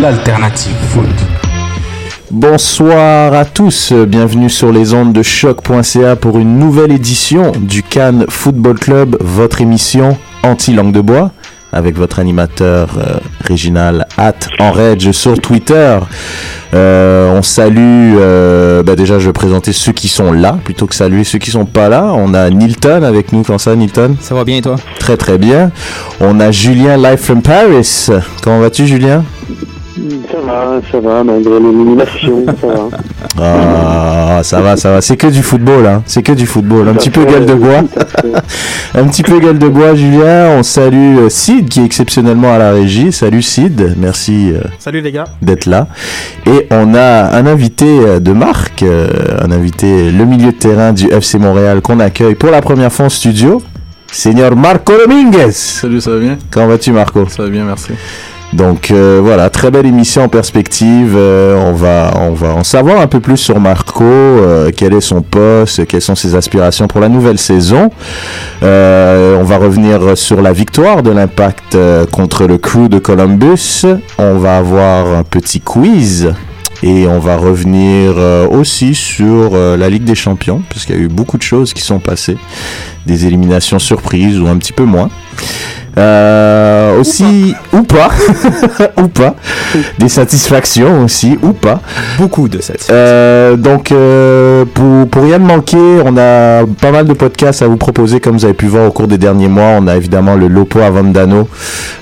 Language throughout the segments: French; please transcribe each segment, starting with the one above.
L'alternative foot. Bonsoir à tous, bienvenue sur les ondes de choc.ca pour une nouvelle édition du Cannes Football Club, votre émission anti-langue de bois, avec votre animateur euh, Réginal at Enredge sur Twitter. Euh, on salue, euh, bah déjà je vais présenter ceux qui sont là, plutôt que saluer ceux qui sont pas là. On a Nilton avec nous, comment ça Nilton? Ça va bien et toi? Très très bien. On a Julien live from Paris. Comment vas-tu Julien? Ça va, ça va, malgré l'élimination, ça va. Ah, ça va, ça va. C'est que du football, hein. C'est que du football. Un petit peu gueule de bois. Un petit peu gueule de bois, Julien. On salue euh, Sid qui est exceptionnellement à la régie. Salut Sid. Merci euh, Salut les gars. d'être là. Et on a un invité euh, de marque, un invité, le milieu de terrain du FC Montréal qu'on accueille pour la première fois en studio. Seigneur Marco Dominguez. Salut, ça va bien? Comment vas-tu, Marco? Ça va bien, merci. Donc euh, voilà, très belle émission en perspective. Euh, on va on va en savoir un peu plus sur Marco, euh, quel est son poste, quelles sont ses aspirations pour la nouvelle saison. Euh, on va revenir sur la victoire de l'Impact euh, contre le Crew de Columbus. On va avoir un petit quiz. Et on va revenir euh, aussi sur la Ligue des Champions, puisqu'il y a eu beaucoup de choses qui sont passées, des éliminations surprises ou un petit peu moins. Euh, aussi ou pas, ou pas, des satisfactions aussi ou pas. Beaucoup de cette. Euh, donc euh, pour pour rien manquer, on a pas mal de podcasts à vous proposer comme vous avez pu voir au cours des derniers mois. On a évidemment le Lopo Avandano,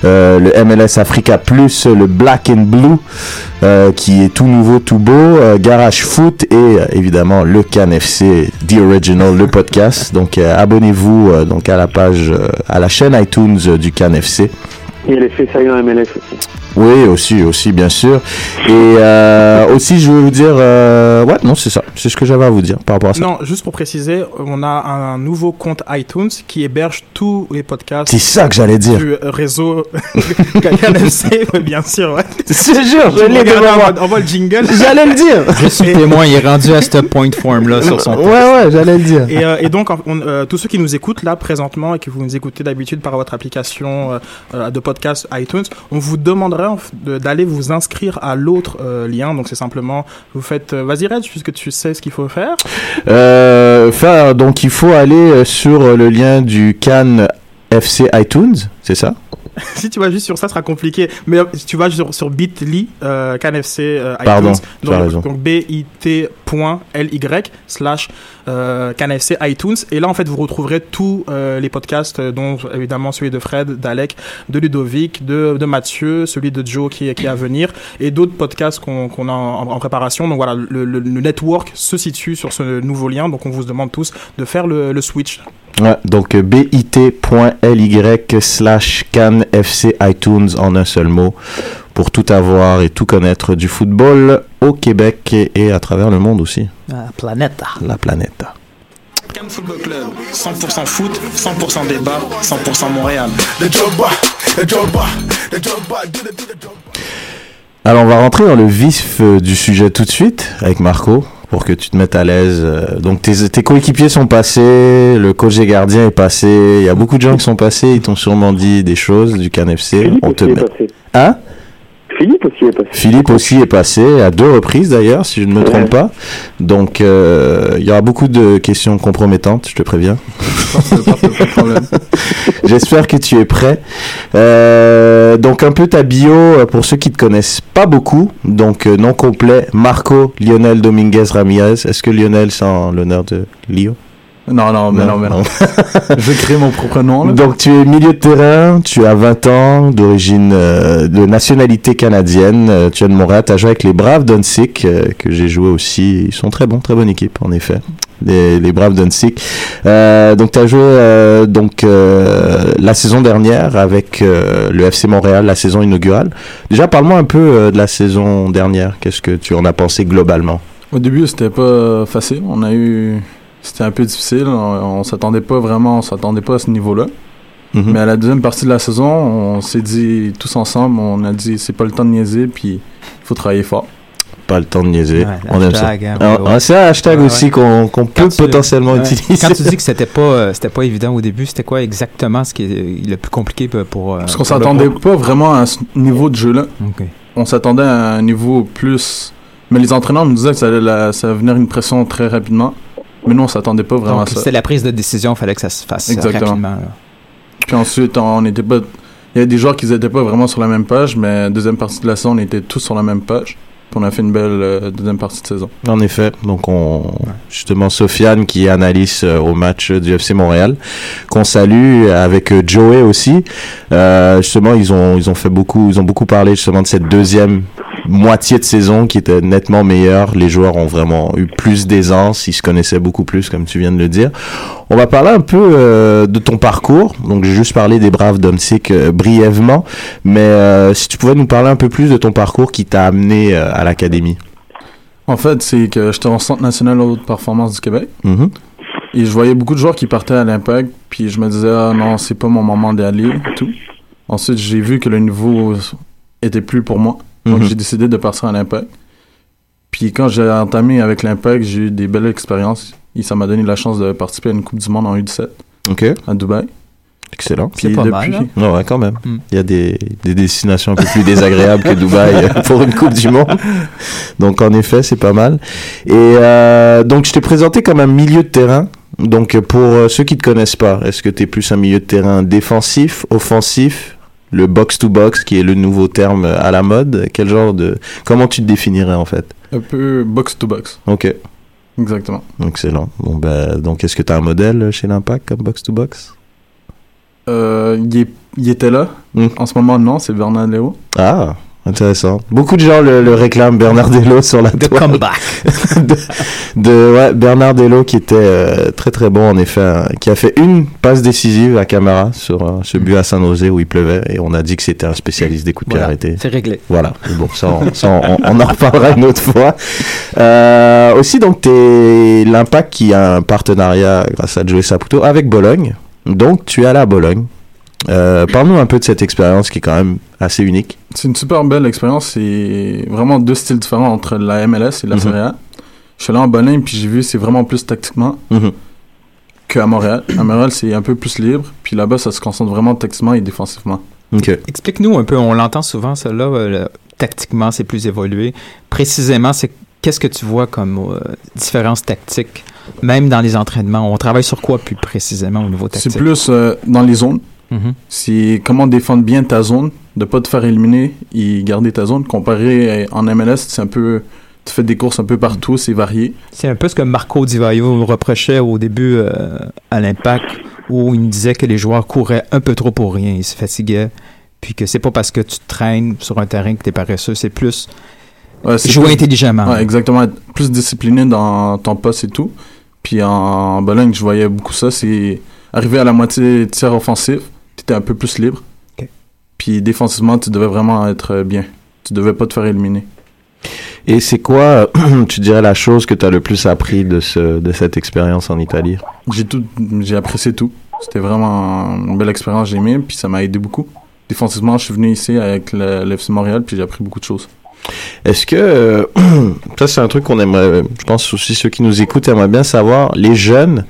le MLS Africa Plus, le Black and Blue qui est tout nouveau, tout beau, Garage Foot et évidemment le Can FC, The Original, le podcast. Donc abonnez-vous donc à la page, à la chaîne iTunes du Can FC. Et les faits saillants MLS aussi. Oui, aussi, aussi, bien sûr. Et euh, aussi, je veux vous dire, euh, ouais, non, c'est ça, c'est ce que j'avais à vous dire par rapport à ça. Non, juste pour préciser, on a un nouveau compte iTunes qui héberge tous les podcasts C'est ça que j'allais dire. du réseau bien sûr. Ouais. Je te jure, je l'ai devant moi. On voit le jingle. J'allais le dire. Je suis témoin, il est rendu à ce point form là sur son Ouais, ouais, j'allais le dire. Et, euh, et donc, on- euh, tous ceux qui nous écoutent là présentement et que vous nous écoutez d'habitude par votre application de podcast iTunes, on vous demanderait d'aller vous inscrire à l'autre euh, lien. Donc, c'est simplement, vous faites, euh, vas-y Red, puisque tu sais ce qu'il faut faire. Euh, donc il faut aller sur le lien du Can FC iTunes, c'est ça? si tu vas juste sur ça, ce sera compliqué. Mais euh, si tu vas sur, sur bit.ly, euh, canfc euh, Pardon, iTunes, tu as donc, raison. donc bit.ly slash euh, canfc iTunes. Et là, en fait, vous retrouverez tous euh, les podcasts, euh, dont évidemment celui de Fred, d'Alec, de Ludovic, de, de Mathieu, celui de Joe qui, est- qui est à venir, et d'autres podcasts qu'on qu'on a en, en préparation. Donc voilà, le, le- le network se situe sur ce nouveau lien. Donc on vous demande tous de faire le, le switch. Ouais, donc euh, bit.ly slash Can FC iTunes en un seul mot pour tout avoir et tout connaître du football au Québec et, et à travers le monde aussi, Ah, planète. la planète. Cannes Football Club, 100% foot, 100% débat, 100% Montréal. Alors on va rentrer dans le vif euh, du sujet tout de suite avec Marco pour que tu te mettes à l'aise. Euh, Donc tes, tes coéquipiers sont passés, le coach des gardiens est passé, il y a beaucoup de gens qui sont passés, ils t'ont sûrement dit des choses du CanFC. On te met. passé. Hein? Philippe aussi est passé. Philippe aussi est passé à deux reprises d'ailleurs, si je ne me trompe Ouais. pas. Donc euh, il y aura beaucoup de questions compromettantes, je te préviens. J'espère que tu es prêt. Euh, donc un peu ta bio euh, pour ceux qui te connaissent pas beaucoup. Donc euh, nom complet Marco Lionel Dominguez Ramirez. Est-ce que Lionel c'est en l'honneur de Lio Non, non, mais non, mais non. je vais créer mon propre nom, là. Donc tu es milieu de terrain, tu as 20 ans, d'origine, euh, de nationalité canadienne, euh, tu es de Montréal, tu as joué avec les Braves d'Unsik, euh, que j'ai joué aussi, ils sont très bons, très bonne équipe en effet, les, les Braves d'Unsik. Euh, donc tu as joué euh, donc euh, la saison dernière avec euh, le FC Montréal, la saison inaugurale. Déjà parle-moi un peu euh, de la saison dernière, qu'est-ce que tu en as pensé globalement? Au début, c'était pas facile. On a eu. C'était un peu difficile. On, on s'attendait pas vraiment, on s'attendait pas à ce niveau-là. Mhm. Mais à la deuxième partie de la saison, on s'est dit tous ensemble, on a dit c'est pas le temps de niaiser, puis faut travailler fort. Pas le temps de niaiser, Ouais, on aime ça. hashtag, hein, Ah, ouais, ouais. ah, c'est un hashtag Ouais, aussi ouais. qu'on peut tu- potentiellement Ouais. utiliser. Quand tu dis que c'était pas, euh, c'était pas évident au début, c'était quoi exactement ce qui est le plus compliqué pour. pour, euh, Parce qu'on s'attendait pas vraiment à ce niveau de jeu-là. On s'attendait à un niveau plus. Mais les entraîneurs nous disaient que ça allait, la- ça allait venir une pression très rapidement. Mais nous, on s'attendait pas vraiment Donc, à ça. c'était la prise de décision, il fallait que ça se fasse euh, Exactement. rapidement. là. Puis ensuite, on n'était pas. Il y avait des joueurs qui n'étaient pas vraiment sur la même page, mais deuxième partie de la saison, on était tous sur la même page. Puis on a fait une belle euh, deuxième partie de saison. En effet, donc on justement Sofiane qui est analyste euh, au match du FC Montréal, qu'on salue avec euh, Joey aussi. Euh, justement, ils ont ils ont fait beaucoup, ils ont beaucoup parlé justement de cette deuxième moitié de saison qui était nettement meilleure. Les joueurs ont vraiment eu plus d'aisance, ils se connaissaient beaucoup plus, comme tu viens de le dire. On va parler un peu euh, de ton parcours. Donc j'ai juste parlé des Braves d'Omsic euh, brièvement, mais euh, si tu pouvais nous parler un peu plus de ton parcours qui t'a amené euh, à l'académie. En fait, c'est que j'étais en Centre national de haute performance du Québec. Mhm. Et je voyais beaucoup de joueurs qui partaient à l'impact. Puis je me disais, ah non, c'est pas mon moment d'y aller et tout. Ensuite, j'ai vu que le niveau était plus pour moi. Donc Mhm. j'ai décidé de partir à l'impact. Puis quand j'ai entamé avec l'impact, j'ai eu des belles expériences. Et ça m'a donné la chance de participer à une Coupe du Monde en U17 Ok, à Dubaï. excellent. C'est pas depuis, mal, hein? Ouais, ouais, quand même. Mm. Il y a des, des destinations un peu plus désagréables que Dubaï pour une Coupe du Monde. Donc, en effet, c'est pas mal. Et euh, donc, je t'ai présenté comme un milieu de terrain. Donc, pour euh, ceux qui te connaissent pas, est-ce que tu es plus un milieu de terrain défensif, offensif, le box-to-box, qui est le nouveau terme euh, à la mode Quel genre de... Comment tu te définirais, en fait? Un peu box to box. Ok, Exactement. excellent. Bon, ben, donc, est-ce que tu as un modèle chez l'Impact comme box-to-box Euh, il, est- il était là. Mm. En ce moment, non, c'est Bernard Léo. Ah, intéressant. Beaucoup de gens le, le réclament, Bernard Dello sur la De toile. comeback. de, de- ouais, Bernard Dello qui était euh, très très bon en effet, hein, qui a fait une passe décisive à Camara sur euh, ce but à Saint-Nosé où il pleuvait et on a dit que c'était un spécialiste des coups de pied Voilà, arrêtés. c'est réglé. Voilà, Et bon, ça, on, ça, on, on en reparlera une autre fois. Euh, aussi, donc, t'es l'Impact qui a un partenariat grâce à Joey Saputo avec Bologne. Donc, tu es allé à Bologne. Euh, Parle-nous un peu de cette expérience qui est quand même assez unique. C'est une super belle expérience. C'est vraiment deux styles différents entre la MLS et la. Serie A. Je suis allé en Bologne puis j'ai vu c'est vraiment plus tactiquement Mhm. qu'à Montréal. À Montréal, c'est un peu plus libre. Puis là-bas, ça se concentre vraiment tactiquement et défensivement. Ok. Explique-nous un peu, on l'entend souvent, ça là, euh, tactiquement, c'est plus évolué. Précisément, c'est qu'est-ce que tu vois comme euh, différence tactique, même dans les entraînements? On travaille sur quoi plus précisément au niveau tactique? C'est plus euh, dans les zones. Mhm. C'est comment défendre bien ta zone, de pas te faire éliminer et garder ta zone. Comparé à- en MLS, c'est un peu, tu fais des courses un peu partout, c'est varié. C'est un peu ce que Marco Di Vaio reprochait au début euh, à l'impact, où il me disait que les joueurs couraient un peu trop pour rien, ils se fatiguaient, puis que c'est pas parce que tu traînes sur un terrain que t'es paresseux, c'est plus Ouais, c'est jouer plus- intelligemment. Ouais, exactement. Être plus discipliné dans ton poste et tout. Puis en Bologne, je voyais beaucoup ça. C'est arriver à la moitié tiers offensif, tu étais un peu plus libre. Puis défensivement, tu devais vraiment être bien. Tu devais pas te faire éliminer. Et c'est quoi, tu dirais, la chose que tu as le plus appris de, ce, de cette expérience en Italie? J'ai tout, j'ai apprécié tout. C'était vraiment une belle expérience, j'ai aimé, puis ça m'a aidé beaucoup. Défensivement, je suis venu ici avec le, le FC Montréal, puis j'ai appris beaucoup de choses. Est-ce que, euh, ça c'est un truc qu'on aimerait, je pense aussi ceux qui nous écoutent aimeraient bien savoir, les jeunes,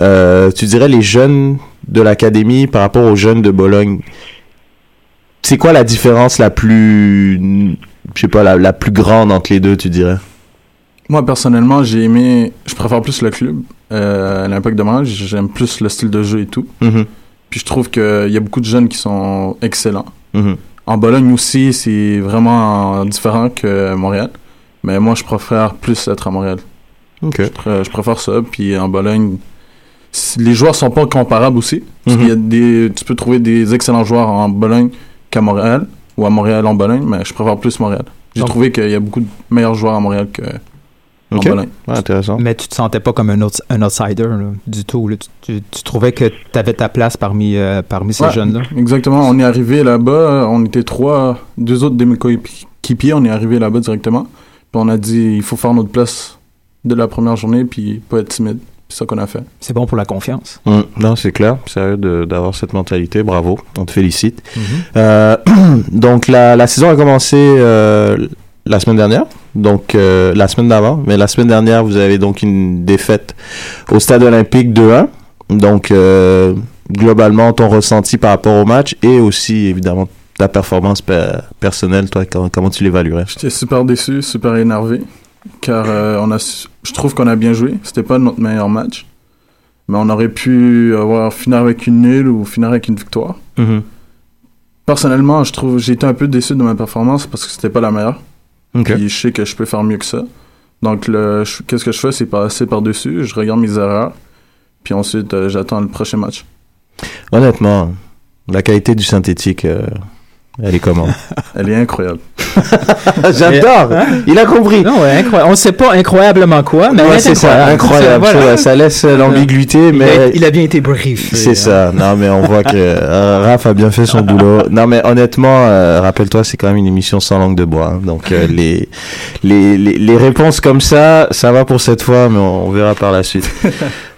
euh, tu dirais les jeunes de l'académie par rapport aux jeunes de Bologne, c'est quoi la différence la plus, je sais pas, la, la plus grande entre les deux, tu dirais? Moi, personnellement, j'ai aimé... Je préfère plus le club, euh, l'Impact de Montréal. J'aime plus le style de jeu et tout. Mhm, Puis je trouve qu'il y a beaucoup de jeunes qui sont excellents. mhm. En Bologne aussi, c'est vraiment différent que Montréal. Mais moi, je préfère plus être à Montréal. Ok. Je, pr- je préfère ça. Puis en Bologne, les joueurs sont pas comparables aussi. Parce Mhm. y a des, tu peux trouver des excellents joueurs en Bologne qu'à Montréal, ou à Montréal en Bologne, mais je préfère plus Montréal. J'ai trouvé qu'il y a beaucoup de meilleurs joueurs à Montréal que en Ok. Bologne. Ouais, intéressant. Mais tu te sentais pas comme un, outs- un outsider là, du tout. là. Tu, tu- tu trouvais que tu avais ta place parmi, euh, parmi ces Ouais. jeunes-là. Exactement, on est arrivé là-bas, on était trois, deux autres de mes coéquipiers, on est arrivé là-bas directement. Puis on a dit, il faut faire notre place de la première journée, puis pas être timide. C'est ça qu'on a fait. C'est bon pour la confiance. Mm. Non, c'est clair. Sérieux de- d'avoir cette mentalité. Bravo. On te félicite. Euh, donc, la, la saison a commencé euh, la semaine dernière. Donc, euh, la semaine d'avant. Mais la semaine dernière, vous avez donc une défaite au stade olympique 2-1. Donc, euh, globalement, ton ressenti par rapport au match et aussi, évidemment, ta performance pe- personnelle, toi, comment, comment tu l'évaluerais? J'étais super déçu, super énervé, car euh, on a, je trouve qu'on a bien joué. C'était pas notre meilleur match, mais on aurait pu avoir finir avec une nulle ou finir avec une victoire. Mhm. Personnellement, je trouve j'ai été un peu déçu de ma performance parce que c'était pas la meilleure. Ok. Puis je sais que je peux faire mieux que ça. Donc le, qu'est-ce que je fais, c'est passer par dessus, je regarde mes erreurs, puis ensuite euh, j'attends le prochain match. Honnêtement, la qualité du synthétique, euh, elle est comment? Elle est incroyable. J'adore! Il a compris! Non, ouais, incroyable. On ne sait pas incroyablement quoi, mais Ouais, c'est ça, incroyable. Voilà. Ça laisse l'ambiguïté, Il, a, mais il a bien été brief. c'est ça. Non, mais on voit que euh, Raph a bien fait son boulot. Non, mais honnêtement, euh, rappelle-toi, c'est quand même une émission sans langue de bois. hein. Donc, euh, les, les, les, les réponses comme ça, ça va pour cette fois, mais on, on verra par la suite.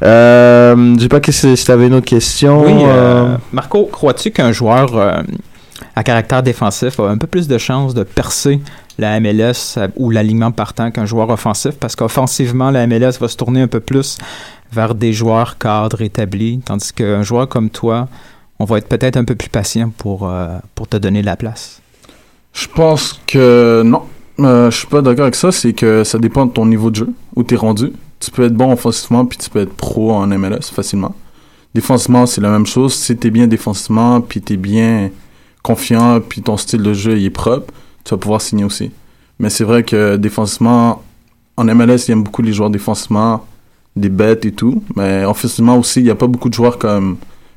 euh, je sais pas si tu avais une autre question. Oui, euh, euh, Marco, crois-tu qu'un joueur euh, à caractère défensif a un peu plus de chances de percer la MLS euh, ou l'alignement partant qu'un joueur offensif? Parce qu'offensivement, la MLS va se tourner un peu plus vers des joueurs cadres établis, tandis qu'un joueur comme toi, on va être peut-être un peu plus patient pour, euh, pour te donner la place. Je pense que non. Euh, je suis pas d'accord avec ça. C'est que ça dépend de ton niveau de jeu, où tu es rendu. Tu peux être bon offensivement, puis tu peux être pro en MLS facilement. Défensivement, c'est la même chose. Si tu es bien défensivement, puis tu es bien confiant, puis ton style de jeu il est propre, tu vas pouvoir signer aussi. Mais c'est vrai que défensivement, en MLS, il y a beaucoup les joueurs défensivement, des bêtes et tout. Mais offensivement aussi, il n'y a pas beaucoup de joueurs comme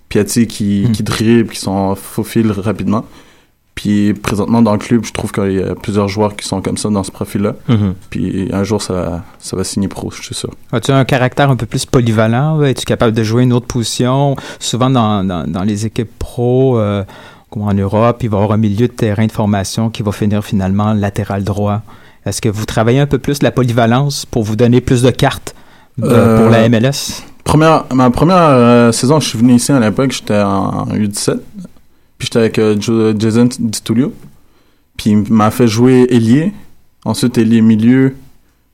Piatti qui, Hmm. qui dribblent, qui sont faufilent rapidement. Puis présentement dans le club, je trouve qu'il y a plusieurs joueurs qui sont comme ça dans ce profil-là. mhm. Puis un jour, ça, ça va signer pro, je suis sûr. As-tu un caractère un peu plus polyvalent? Es-tu capable de jouer une autre position? Souvent dans, dans, dans les équipes pro, euh, comme en Europe, il va y avoir un milieu de terrain de formation qui va finir finalement latéral droit. Est-ce que vous travaillez un peu plus la polyvalence pour vous donner plus de cartes euh, Euh, pour la MLS? Première, ma première euh, saison, je suis venu ici à l'époque, j'étais en U17. Puis j'étais avec euh, Jason Ditulio. Puis il m'a fait jouer ailier. Ensuite, ailier milieu,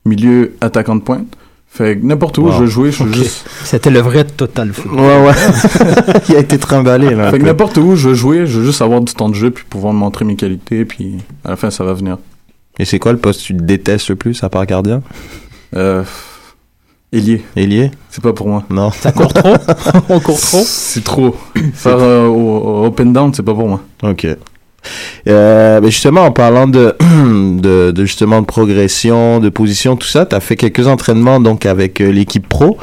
milieu attaquant de pointe. Fait que n'importe où Wow. je veux jouer, je veux Ok. juste. C'était le vrai total foot. Ouais, ouais. Il a été trimballé, là. Fait que n'importe où je veux jouer, je veux juste avoir du temps de jeu puis pouvoir me montrer mes qualités. Puis à la fin, ça va venir. Et c'est quoi le poste que tu détestes le plus, à part gardien? Euh, ailier, Ailier? c'est pas pour moi. Non. Ça court trop? On court trop? C'est trop. Faire euh, au, au open down, c'est pas pour moi. Ok. Euh, ben justement, en parlant de, de, de justement de progression, de position, tout ça, tu as fait quelques entraînements donc avec euh, l'équipe pro.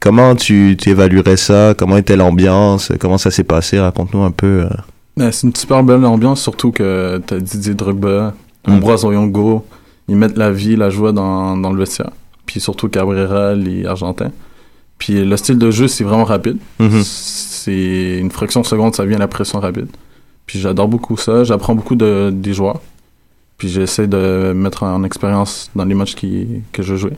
Comment tu, tu évaluerais ça? Comment était l'ambiance? Comment ça s'est passé? Raconte-nous un peu. euh. Ben, c'est une super belle ambiance, surtout que t'as Didier Drogba, Mm. Ambroise Oyongo, ils mettent la vie, la joie dans, dans le vestiaire. Puis surtout Cabrera, les Argentins. Puis le style de jeu, c'est vraiment rapide. Mhm. C'est une fraction de seconde, ça vient la pression rapide. Puis j'adore beaucoup ça, j'apprends beaucoup de, des joueurs. Puis j'essaie de mettre en expérience dans les matchs qui, que je jouais.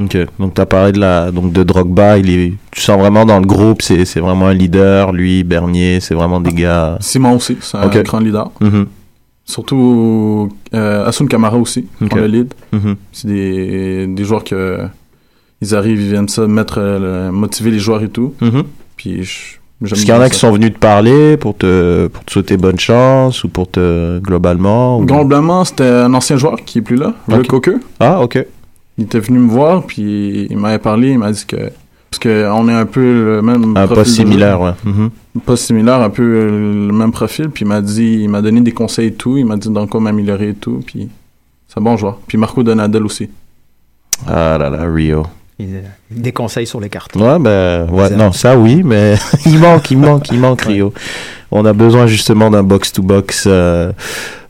Ok. Donc, tu as parlé de, la, donc de Drogba. Il est, tu sens vraiment dans le groupe, c'est c'est vraiment un leader. Lui, Bernier, c'est vraiment des gars. Simon aussi, c'est un grand leader. Mhm. Surtout euh, Asun Kamara aussi, Ok. pour le lead. Mhm. C'est des, des joueurs que ils arrivent, ils viennent ça mettre, euh, le- motiver les joueurs et tout. Mhm. Puis je- Est-ce qu'il y en a qui sont venus te parler pour te, pour te souhaiter bonne chance ou pour te globalement? ou- Globalement, c'était un ancien joueur qui est plus là, le. Coqueux. Ah, ok. Il était venu me voir, puis il m'avait parlé, il m'a dit que parce que on est un peu le même Un profil similaire, ouais. Mhm. pas similaire, un peu le même profil, puis il m'a dit, il m'a donné des conseils et tout, il m'a dit dans quoi m'améliorer et tout, puis c'est un bon joueur. Puis Marco Donadel aussi. Ah là là, Rio. Il- Des conseils sur les cartes. Ouais, ben, ouais, non, ça oui, mais il manque, il manque, il manque Rio. On a besoin justement d'un box-to-box. euh.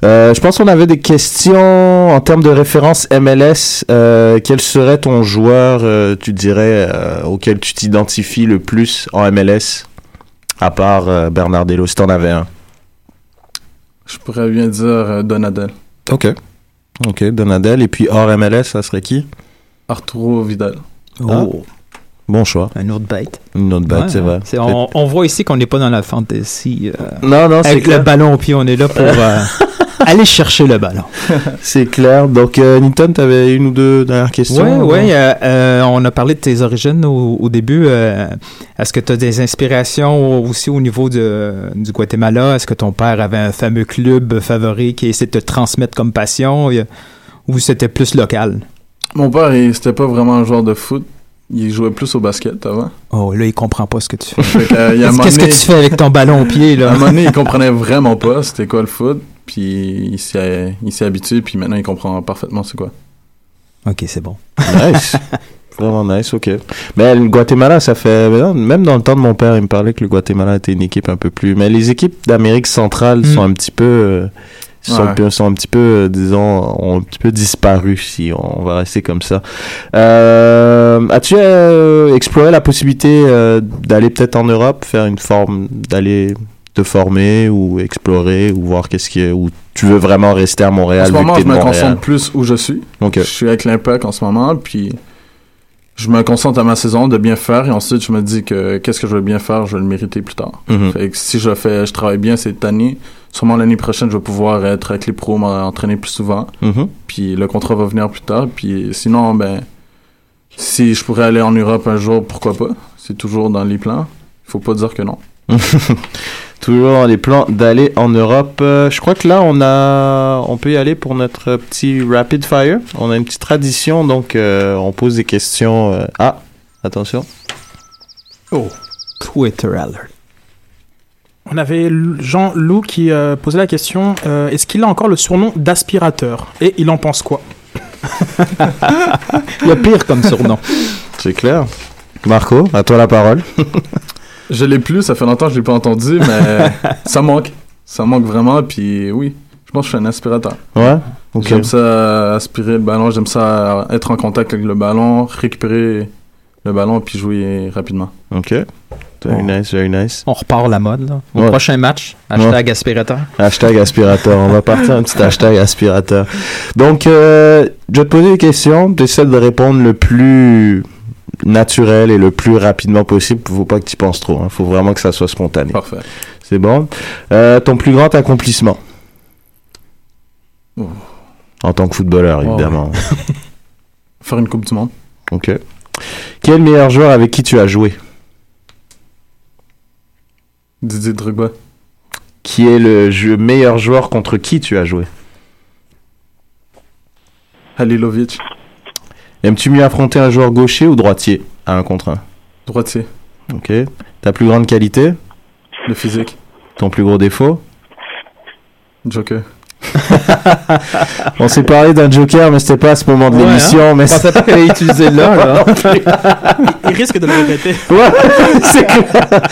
Euh, je pense qu'on avait des questions en termes de référence MLS. Euh, quel serait ton joueur, euh, tu dirais, euh, auquel tu t'identifies le plus en MLS À part euh, Bernardello, si t'en avais un? Je pourrais bien dire euh, Donadel. Ok. Ok, Donadel. Et puis hors MLS, ça serait qui? Arturo Vidal. Oh, Bon choix. un autre bête. Une autre bête, Ouais, c'est vrai. on, on voit ici qu'on n'est pas dans la fantasy. euh, Non, non, c'est avec clair. le ballon au pied, on est là pour euh, aller chercher le ballon. C'est clair. Donc, euh, Newton, t'avais une ou deux dernières questions Oui, oui. on a parlé de tes origines au, au début. euh, Est-ce que tu as des inspirations au- aussi au niveau de, du Guatemala? Est-ce que ton père avait un fameux club favori qui essaie de te transmettre comme passion? euh, Ou c'était plus local? Mon père, il- c'était pas vraiment un joueur de foot. Il jouait plus au basket avant. Oh, là, il comprend pas ce que tu fais. Euh, Qu'est-ce que tu fais avec ton ballon au pied, À un là? moment donné, il comprenait vraiment pas c'était quoi le foot. Puis il s'est il s'est habitué. Puis maintenant, il comprend parfaitement c'est quoi. OK, c'est bon. Nice. Vraiment nice, ok. Mais le Guatemala, ça fait. non, Même dans le temps de mon père, il me parlait que le Guatemala était une équipe un peu plus. Mais les équipes d'Amérique centrale Mm. sont un petit peu. euh, sont, Ouais. sont un petit peu, euh, disons, ont un petit peu disparu, si on va rester comme ça. Euh, As-tu euh, exploré la possibilité euh, d'aller peut-être en Europe, faire une forme, d'aller te former ou explorer ou voir qu'est-ce ou tu veux vraiment rester à Montréal En ce moment, je me Montréal? concentre plus où je suis. Ok. Je suis avec l'Impact en ce moment. Puis je me concentre à ma saison de bien faire. Et ensuite, je me dis que qu'est-ce que je veux bien faire, je vais le mériter plus tard. Mhm. Fait que si je fais, je travaille bien cette année, sûrement l'année prochaine, je vais pouvoir être avec les pros, m'entraîner plus souvent. Mhm. Puis le contrat va venir plus tard. Puis sinon, ben, si je pourrais aller en Europe un jour, pourquoi pas? C'est toujours dans les plans. Il faut pas dire que non. Toujours dans les plans d'aller en Europe. Euh, je crois que là, on a, on peut y aller pour notre petit rapid fire. On a une petite tradition, donc euh, on pose des questions. euh, Ah, attention. Twitter alert. On avait L- Jean-Loup qui euh, posait la question euh, est-ce qu'il a encore le surnom d'aspirateur? Et il en pense quoi? Le pire comme surnom. C'est clair. Marco, à toi la parole. Je l'ai plus, ça fait longtemps que je l'ai pas entendu, mais ça manque. Ça manque vraiment, puis oui, je pense que je suis un aspirateur. Ouais. Ok. J'aime ça aspirer le ballon, j'aime ça être en contact avec le ballon, récupérer le ballon, puis jouer rapidement. Ok. Very nice, very nice. On repart la mode, là. Au Ouais. prochain match, hashtag aspirateur. Hashtag aspirateur. On va partir un petit hashtag aspirateur. Donc, euh, je vais te poser des questions. Tu essaies de répondre le plus naturel et le plus rapidement possible. Faut pas que tu penses trop. Hein. Faut vraiment que ça soit spontané. Parfait. C'est bon? Euh, ton plus grand accomplissement? Oh. En tant que footballeur, Oh. évidemment. Faire une Coupe du Monde. Ok. Quel est le meilleur joueur avec qui tu as joué? Didier Drogba. Qui est le jeu- meilleur joueur contre qui tu as joué? Halilovic. Aimes-tu mieux affronter un joueur gaucher ou droitier à un contre un? Droitier. Ok. Ta plus grande qualité? Le physique. Ton plus gros défaut? Joker. On s'est parlé d'un joker, mais c'était pas à ce moment de Ouais, l'émission. Mais Je pensais pas qu'elle allait utiliser là, là. Il risque de le regretter. Ouais, c'est clair.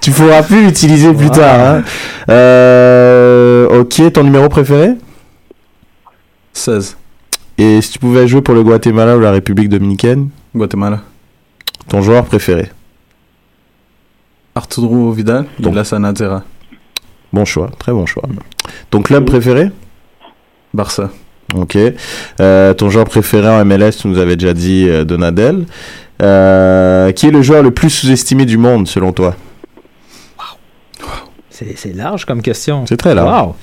Tu pourras plus l'utiliser plus Wow. tard. hein. Euh, ok, ton numéro préféré? 16. Et si tu pouvais jouer pour le Guatemala ou la République dominicaine, Guatemala. ton joueur préféré? Arturo Vidal. Donc. Il a Sanadera. Bon choix, très bon choix. Ton club préféré? Barça. Ok. Euh, ton joueur préféré en MLS, tu nous avais déjà dit euh, Donadel. Euh, qui est le joueur le plus sous-estimé du monde selon toi? C'est c'est large comme question. C'est très large. Wow.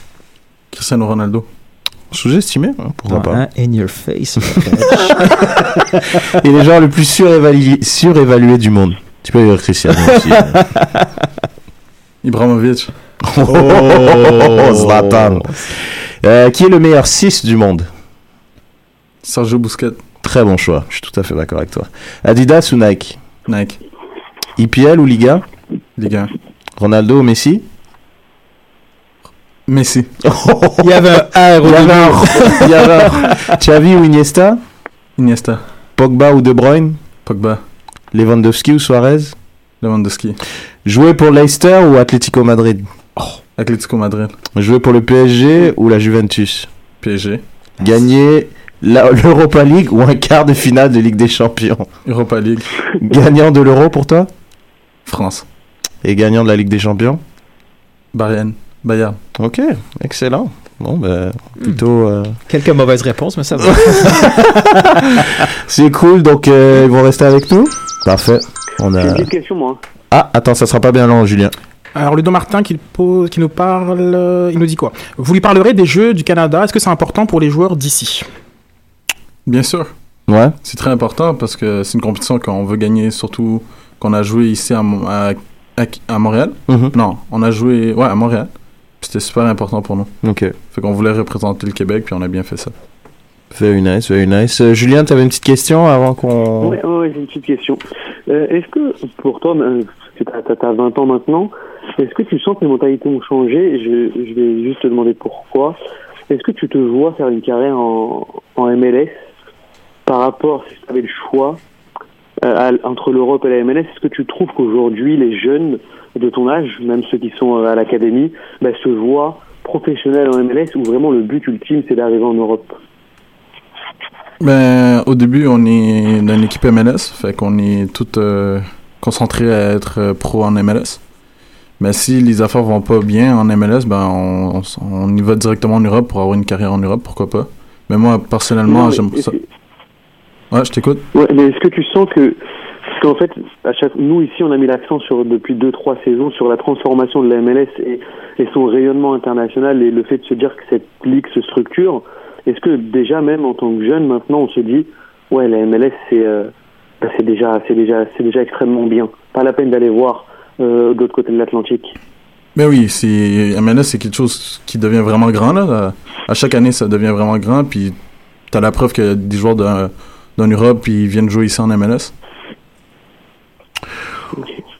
Cristiano Ronaldo. Sous-estimé hein, Pourquoi pas Hein, In your face. Et les joueurs le plus surévalué, surévalué du monde Tu peux dire Cristiano aussi. hein. Ibrahimovic. Oh, Zlatan. Euh, qui est le meilleur 6 du monde Sergio Busquets. Très bon choix, je suis tout à fait d'accord avec toi. Adidas ou Nike Nike. IPL ou Liga Ligue 1. Ronaldo ou Messi Messi. Il y avait un R Il y avait début. un- il y avait un- Xavi ou Iniesta Iniesta. Pogba ou De Bruyne Pogba, Lewandowski ou Suarez Lewandowski, Jouer pour Leicester ou Atlético Madrid Atlético Madrid, Jouer pour le PSG ou la Juventus PSG, Gagner l'Europa League ou un quart de finale de Ligue des Champions Europa League, Gagnant de l'Euro pour toi France, Et gagnant de la Ligue des Champions Bayern, Bayern. Ok, excellent. Bon, ben, plutôt... euh, Quelques mauvaises réponses, mais ça va. C'est cool, donc euh, ils vont rester avec nous Parfait. On J'ai a... une petite question, moi. Ah, attends, ça sera pas bien long, Julien. Alors, Ludo Martin qui, pose, qui nous parle, euh, il nous dit quoi? Vous lui parlerez des Jeux du Canada. Est-ce que c'est important pour les joueurs d'ici? Bien sûr, Ouais c'est très important parce que c'est une compétition qu'on veut gagner, surtout qu'on a joué ici à, Mo- à, à- à Montréal. Mhm. Non, on a joué ouais, à Montréal. C'était super important pour nous. Ok. Fait qu'on voulait représenter le Québec, puis on a bien fait ça. Very nice, very nice. Euh, Julien, tu avais une petite question avant qu'on... Ouais, ouais, ouais, j'ai une petite question. Euh, est-ce que, pour toi, t'as, t'as 20 ans maintenant, est-ce que tu sens que les mentalités ont changé? Je, vais juste te demander pourquoi. Est-ce que tu te vois faire une carrière en, MLS par rapport, si tu avais le choix euh, entre l'Europe et la MLS, est-ce que tu trouves qu'aujourd'hui, les jeunes de ton âge, même ceux qui sont euh, à l'académie, bah, se voient professionnels en MLS où vraiment le but ultime, c'est d'arriver en Europe? Ben, au début, on est dans une équipe MLS, fait qu'on est tout euh, concentré à être euh, pro en MLS. Mais si les affaires vont pas bien en MLS, ben on, on, s- on y va directement en Europe pour avoir une carrière en Europe, pourquoi pas. Mais moi, personnellement, j'aime ça. Ouais, je t'écoute. Ouais, mais est-ce que tu sens que parce qu'en fait, à chaque nous ici, on a mis l'accent sur depuis deux trois saisons sur la transformation de la MLS et, et son rayonnement international et le fait de se dire que cette ligue se structure. Est-ce que déjà même en tant que jeune maintenant, on se dit ouais la MLS c'est euh, bah, c'est déjà c'est déjà c'est déjà extrêmement bien. Pas la peine d'aller voir euh, de l'autre côté de l'Atlantique. Mais oui, c'est MLS, c'est quelque chose qui devient vraiment grand là. À chaque année, ça devient vraiment grand, puis t'as la preuve que des joueurs de- d'en Europe, puis ils viennent jouer ici en MLS.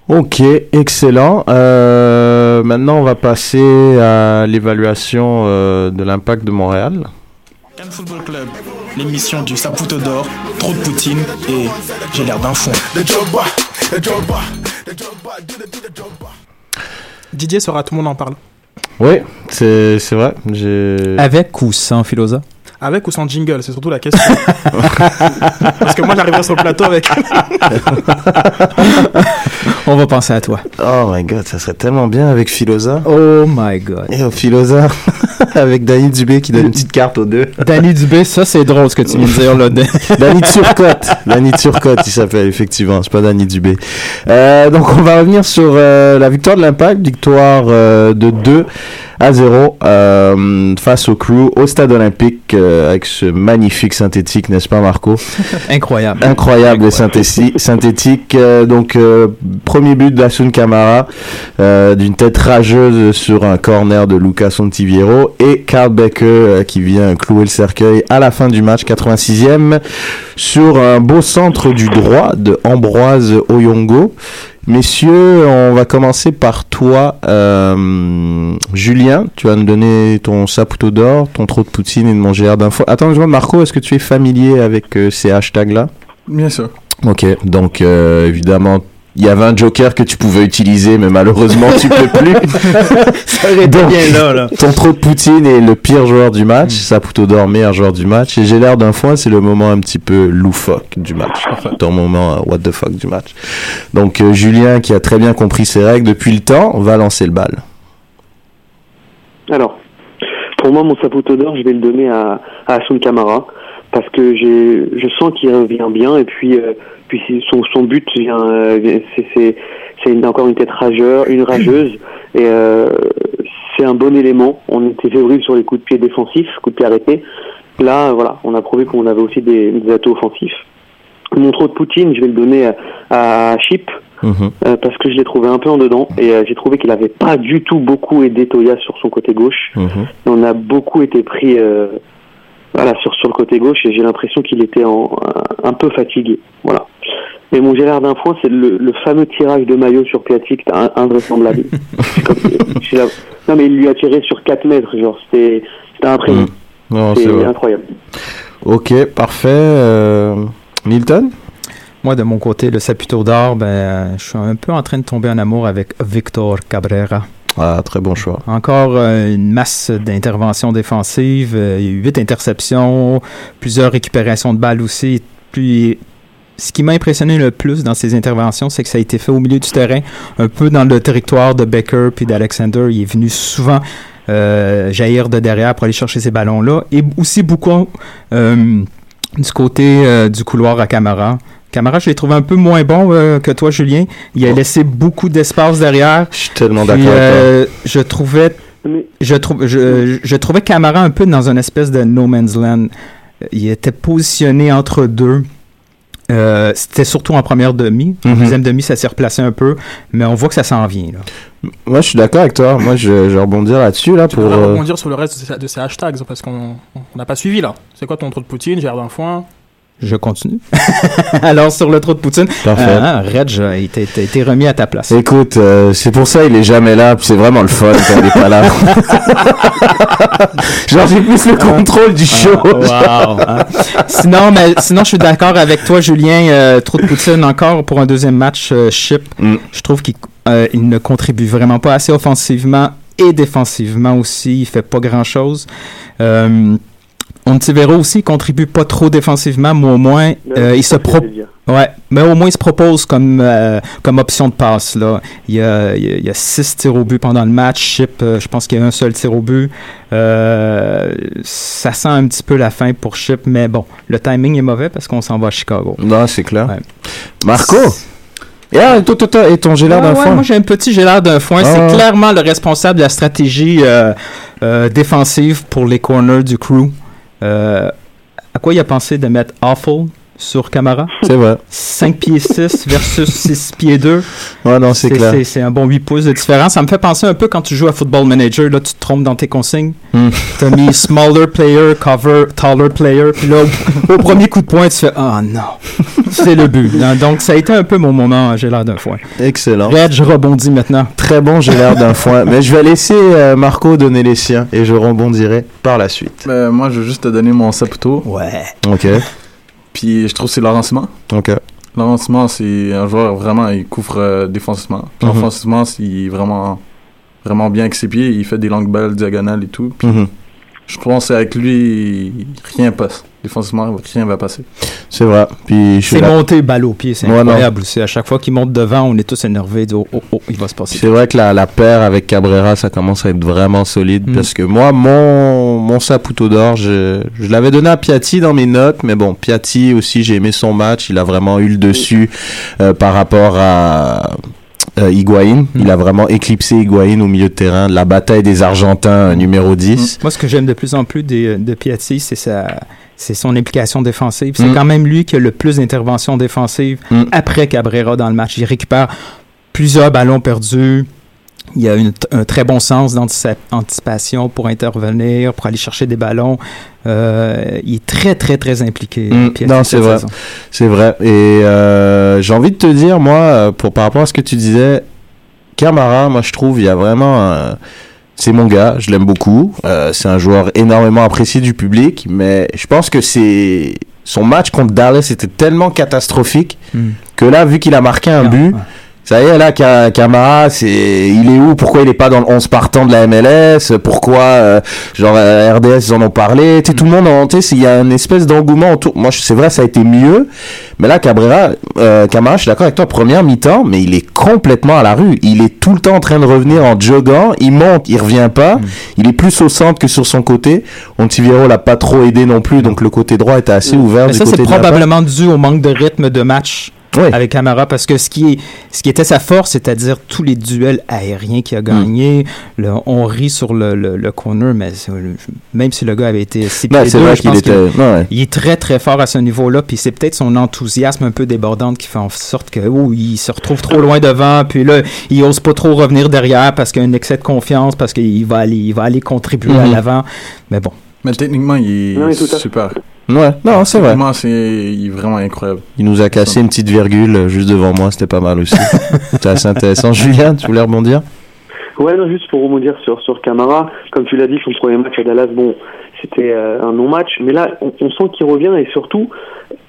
Ok, excellent. Euh, maintenant, on va passer à l'évaluation euh, de l'impact de Montréal. Cannes Football Club, l'émission du Saputo d'or, trop de poutine et j'ai l'air d'un fond. Didier sera tout le monde en parle. Oui, c'est c'est vrai. J'ai... Avec ou sans philosophe Avec ou sans jingle, c'est surtout la question. Parce que moi, j'arriverai sur le plateau avec. On va penser à toi. Oh my god, ça serait tellement bien avec Philosa. Oh my god. Et au Philosa, avec Danny Dubé qui donne une petite carte aux deux. Danny Dubé, ça c'est drôle ce que tu viens de dire là. Danny Turcotte. Danny Turcotte, il s'appelle, effectivement. C'est pas Danny Dubé. Euh, donc, on va revenir sur euh, la victoire de l'Impact. Victoire euh, de 2 à 0 euh, face au Crew au stade olympique euh, avec ce magnifique synthétique, n'est-ce pas, Marco? Incroyable. Incroyable synthéti- synthétique. Euh, donc, euh, premier but d'Asun Camara euh, d'une tête rageuse sur un corner de Lucas Ontiviero et Carl Becker qui vient clouer le cercueil à la fin du match, 86e, sur un beau centre du droit de Ambroise Oyongo. Messieurs, on va commencer par toi, euh, Julien. Tu vas nous donner ton saputo d'or, ton trop de poutine et de mon GR d'info. Attends, je demande, Marco, est-ce que tu es familier avec euh, ces hashtags-là? Bien sûr. Ok, donc euh, évidemment, il y avait un joker que tu pouvais utiliser, mais malheureusement, tu peux plus. Ça aurait été Donc, bien là, là. Ton trop de Poutine est le pire joueur du match, Saputo d'or, meilleur joueur du match. Et j'ai l'air d'un foin, c'est le moment un petit peu loufoque du match. Ton moment euh, what the fuck du match. Donc euh, Julien, qui a très bien compris ses règles depuis le temps, va lancer le bal. Alors, pour moi, mon saputo d'or, je vais le donner à, à Asun Kamara parce que j'ai, je sens qu'il revient bien et puis, euh, puis son, son but vient, euh, c'est, c'est, encore une tête rageur, une rageuse et euh, c'est un bon élément. On était fébrile sur les coups de pied défensifs, coups de pied arrêtés. Là, voilà, on a prouvé qu'on avait aussi des, des atouts offensifs. Mon trop de Poutine, je vais le donner à, à Chip Mhm. euh, parce que je l'ai trouvé un peu en dedans et euh, j'ai trouvé qu'il avait pas du tout beaucoup aidé Toya sur son côté gauche. Mhm. On a beaucoup été pris euh, voilà, sur, sur le côté gauche et j'ai l'impression qu'il était en, un, peu fatigué. Voilà. Et mon Gérard d'un point, c'est le, le fameux tirage de maillot sur Piatic, un- invraisemblable. Comme- la- non mais il lui a tiré sur 4 mètres, genre c'était c'était impressionnant. Non, c'est incroyable. Ok, parfait. Euh, Milton? Moi, de mon côté, le Saputo d'or, ben, je suis un peu en train de tomber en amour avec Victor Cabrera. Ah, très bon choix. Encore euh, une masse d'interventions défensives, euh, huit interceptions, plusieurs récupérations de balles aussi. Puis, ce qui m'a impressionné le plus dans ces interventions, c'est que ça a été fait au milieu du terrain, un peu dans le territoire de Becker puis d'Alexander. Il est venu souvent euh, jaillir de derrière pour aller chercher ces ballons-là. Et aussi beaucoup du côté du couloir à Camara. Camara, je l'ai trouvé un peu moins bon euh, que toi, Julien. Il a Oh. laissé beaucoup d'espace derrière. Je suis tellement d'accord avec euh, je trouvais je, trouve, je, je trouvais Camara un peu dans une espèce de no man's land. Il était positionné entre deux. Euh, C'était surtout en première demi. En Mhm. deuxième demi, ça s'est replacé un peu, mais on voit que ça s'en vient. Là. Moi, je suis d'accord avec toi. Moi, je, je vais rebondir là-dessus, là, Tu pour... euh, rebondir sur le reste de ces, de ces hashtags parce qu'on on n'a pas suivi là. C'est quoi ton trou de Poutine, Gérard d'Enfoin Je continue. Alors, sur le trou de Poutine, euh, Reg, il t'a t'a été remis à ta place. Écoute, euh, c'est pour ça il est jamais là, c'est vraiment le fun quand il est pas là. Genre j'ai plus le contrôle du show. Ah, wow, hein. sinon, mais, sinon, je suis d'accord avec toi, Julien. Euh, trop de Poutine encore pour un deuxième match euh, chip. Mm. Je trouve qu'il euh, il ne contribue vraiment pas assez offensivement et défensivement aussi. Il fait pas grand-chose. Euh, Ontivero aussi il contribue pas trop défensivement, mais au moins euh, il se pro ouais, mais au moins il se propose comme euh, comme option de passe là. Il y a il y a- six tirs au but pendant le match. Chip, euh, je pense qu'il y a un seul tir au but. Euh, ça sent un petit peu la fin pour Chip, mais bon, le timing est mauvais parce qu'on s'en va à Chicago. Non, c'est clair. Ouais. Marco? Et, ah, toi, toi, toi, et ton gélard d'un ouais, foin? moi j'ai un petit gélard d'un foin. Ah. C'est clairement le responsable de la stratégie euh, euh, défensive pour les corners du crew. Euh, à quoi il a pensé de mettre Awful sur Camara C'est vrai. 5 pieds 6 versus 6 pieds 2. Ouais, non, c'est clair. C'est un bon 8 pouces de différence. Ça me fait penser un peu quand tu joues à Football Manager. Là, tu te trompes dans tes consignes. Hmm. Tu as mis smaller player, cover, taller player. Puis là, au, au premier coup de poing, tu fais Ah non, c'est le but. Non, Donc, ça a été un peu mon moment. J'ai l'air d'un foin. Excellent. Red, je rebondis maintenant. Très bon gélard d'un foin. Mais je vais laisser euh, Marco donner les siens et je rebondirai par la suite. Ben, moi, je veux juste te donner mon Saputo. Ouais. Ok, Puis je trouve que c'est Laurent Simon. ok. Laurent Simon, c'est un joueur vraiment, il couvre euh, défensivement. Puis. Offensivement, il est vraiment, vraiment bien avec ses pieds. Il fait des longues balles diagonales et tout. Puis Mhm. Je pense qu'avec lui, rien passe. Défensivement, rien va passer. C'est vrai. Puis C'est là. monté balle au pied. C'est Ouais, non. incroyable aussi. À chaque fois qu'il monte devant, on est tous énervés. Oh, oh, oh, il va se passer. C'est vrai que la, la paire avec Cabrera, ça commence à être vraiment solide. Mm. Parce que moi, mon, mon Saputo d'or, je, je l'avais donné à Piatti dans mes notes. Mais bon, Piatti aussi, j'ai aimé son match. Il a vraiment eu le dessus euh, par rapport à euh, Higuaín. Il a vraiment éclipsé Higuaín au milieu de terrain. La bataille des Argentins, euh, numéro 10. Moi, ce que j'aime de plus en plus des- de Piatti, c'est sa, c'est son implication défensive. C'est Mm. quand même lui qui a le plus d'interventions défensives après Cabrera dans le match. Il récupère plusieurs ballons perdus. Il a une- un très bon sens d'anticipation pour intervenir, pour aller chercher des ballons. Euh, il est très, très, très impliqué. Mm. Non, c'est vrai. C'est vrai. Et euh, j'ai envie de te dire, moi, euh, pour par rapport à ce que tu disais, Camara, moi je trouve, il y a vraiment. un- c'est mon gars, je l'aime beaucoup. Euh, c'est un joueur énormément apprécié du public, mais je pense que c'est son match contre Dallas était tellement catastrophique Mm. que là, vu qu'il a marqué un but. Ça y est, là, Ca- Camara, c'est, il est où? Pourquoi il est pas dans le 11 partant de la MLS Pourquoi, euh, genre, euh, RDS, ils en ont parlé? Sais, tout le monde, en- il y a une espèce d'engouement autour. Moi, c'est vrai, ça a été mieux. Mais là, Cabrera, euh, Camara, je suis d'accord avec toi, première mi-temps, mais il est complètement à la rue. Il est tout le temps en train de revenir en joggant. Il monte, il revient pas. Il est plus au centre que sur son côté. Ontiviero l'a pas trop aidé non plus, donc le côté droit était assez ouvert Mais du ça, c'est probablement dû au manque de rythme de match Avec Camara parce que ce qui, est, ce qui était sa force, c'est-à-dire tous les duels aériens qu'il a gagnés, le- on rit sur le, le, le corner, mais même si le gars avait été 6 Ouais, c'est vrai je qu'il pense était. ouais. il est très très fort à ce niveau-là, puis c'est peut-être son enthousiasme un peu débordant qui fait en sorte que oh, il se retrouve trop loin devant, puis là il ose pas trop revenir derrière parce qu'il y a un excès de confiance, parce qu'il va aller, il va aller contribuer à Mhm. l'avant. Mais bon, Mais techniquement, il est super. Ouais, non, c'est vrai. Techniquement, c'est, il est vraiment incroyable. Il nous a cassé une petite virgule euh, juste devant moi, c'était pas mal aussi. C'était assez intéressant. Julien, tu voulais rebondir? Ouais, non, juste pour rebondir sur, sur Camara, comme tu l'as dit, son premier match à Dallas, bon, c'était euh, un non-match. Mais là, on, on sent qu'il revient et surtout,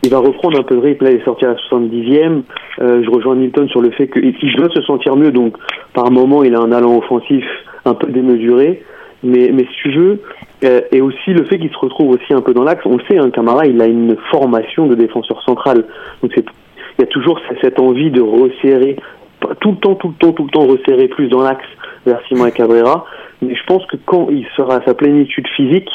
il va reprendre un peu de rythme. Là, il est sorti à la 70e. Euh, je rejoins Nilton sur le fait qu'il il doit se sentir mieux. Donc, par moment, il a un allant offensif un peu démesuré. Mais, mais si tu veux, et aussi le fait qu'il se retrouve aussi un peu dans l'axe. On le sait, un Camara, il a une formation de défenseur central. Donc, il y a toujours cette envie de resserrer, tout le temps, tout le temps, tout le temps resserrer plus dans l'axe vers Simon et Cabrera. Mais je pense que quand il sera à sa plénitude physique,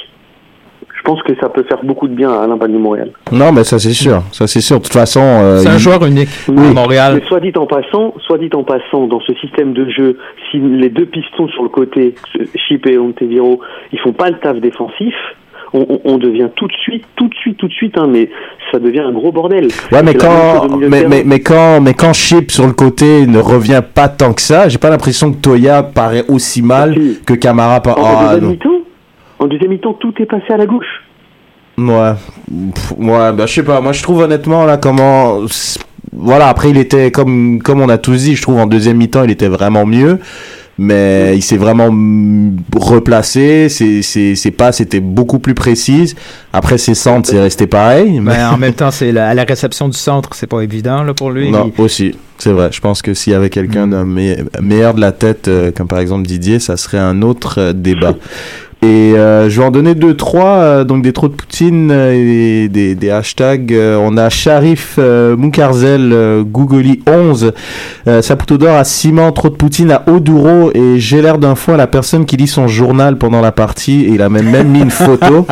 pense que ça peut faire beaucoup de bien à l'Impact de Montréal. Non, mais ça c'est sûr. Ça c'est sûr. De toute façon, euh, C'est un il- joueur unique à Montréal. Mais soit dit en passant, soit dit en passant, dans ce système de jeu, si les deux pistons sur le côté, Chip et Onteviro, ils font pas le taf défensif, on, devient tout de suite, tout de suite, tout de suite, hein, mais ça devient un gros bordel. Ouais, mais quand, mais, mais, mais quand, mais quand Chip sur le côté ne revient pas tant que ça, j'ai pas l'impression que Toya paraît aussi mal Si. que Camara. Par... en, mi-temps, en deuxième mi-temps, tout est passé à la gauche. Ouais, Pff, ouais, bah je sais pas. Moi, je trouve honnêtement là comment. Voilà, après il était comme comme on a tous dit. Je trouve en deuxième mi-temps il était vraiment mieux, mais il s'est vraiment mm, replacé. Ses ses ses passes étaient beaucoup plus précises. Après ses centres, c'est resté pareil. Mais... Ben, en même temps, c'est la- à la réception du centre, c'est pas évident là, pour lui. Non, aussi, c'est vrai. Je pense que s'il y avait quelqu'un d'un me- meilleur de la tête, euh, comme par exemple Didier, ça serait un autre euh, débat. Et euh, je vais en donner deux, trois, euh, donc des trous de Poutine euh, et des, des hashtags. Euh, on a Sharif euh, Moukarzel, euh, Googoli 11, euh, Saputo d'or à Simon, trop de Poutine à Oduro et j'ai l'air d'un fois la personne qui lit son journal pendant la partie et il a même, même mis une photo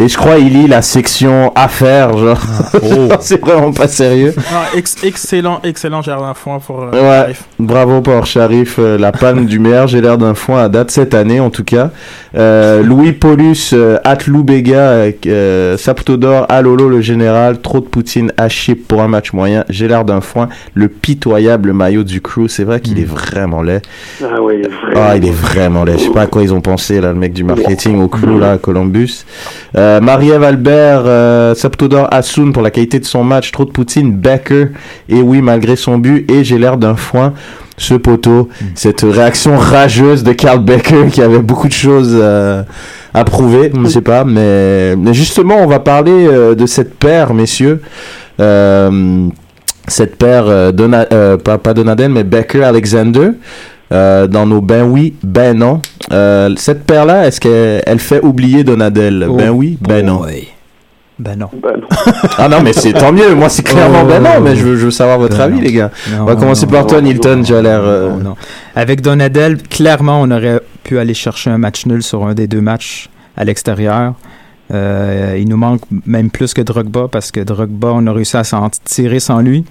et je crois il lit la section affaires, genre. c'est vraiment pas sérieux. Ah, ex- excellent, excellent Gérard Foin pour euh, Ouais, bravo pour Sharif, euh, la panne du meilleur j'ai l'air d'un foin à date cette année en tout cas. Euh, Louis Paulus, euh, Atlou Bega, euh, euh, Saptodor, Alolo le général, trop de Poutine, Hachip pour un match moyen, j'ai l'air d'un foin, le pitoyable maillot du crew, c'est vrai qu'il est vraiment laid. Ah ouais, vraiment. Ah, il est vraiment laid. Je sais pas à quoi ils ont pensé, là, le mec du marketing au crew, là, à Columbus. Euh, Marie-Ève Albert, euh, Saptodor Asun pour la qualité de son match. Trop de Poutine, Becker. Et oui, malgré son but. Et j'ai l'air d'un foin. Ce poteau, cette réaction rageuse de Karl Becker qui avait beaucoup de choses euh, à prouver, je ne sais pas, mais, mais justement, on va parler euh, de cette paire, messieurs. Euh, cette paire, Dona- pas, pas Donadel, mais Becker-Alexander. Euh, dans nos ben oui, ben non. Euh, cette paire-là, est-ce qu'elle elle fait oublier Donadel? Oh Ben oui, ben non. Ben non. Bah, non. Ah non, mais c'est tant mieux. Moi, c'est clairement Oh. ben non, mais je veux, je veux savoir votre Ben avis, non. les gars. Non, On va commencer non, par toi, Nilton. As l'air. euh, non, non. Avec Donadel, clairement, on aurait pu aller chercher un match nul sur un des deux matchs à l'extérieur. Euh, il nous manque même plus que Drogba parce que Drogba, on a réussi à s'en tirer sans lui.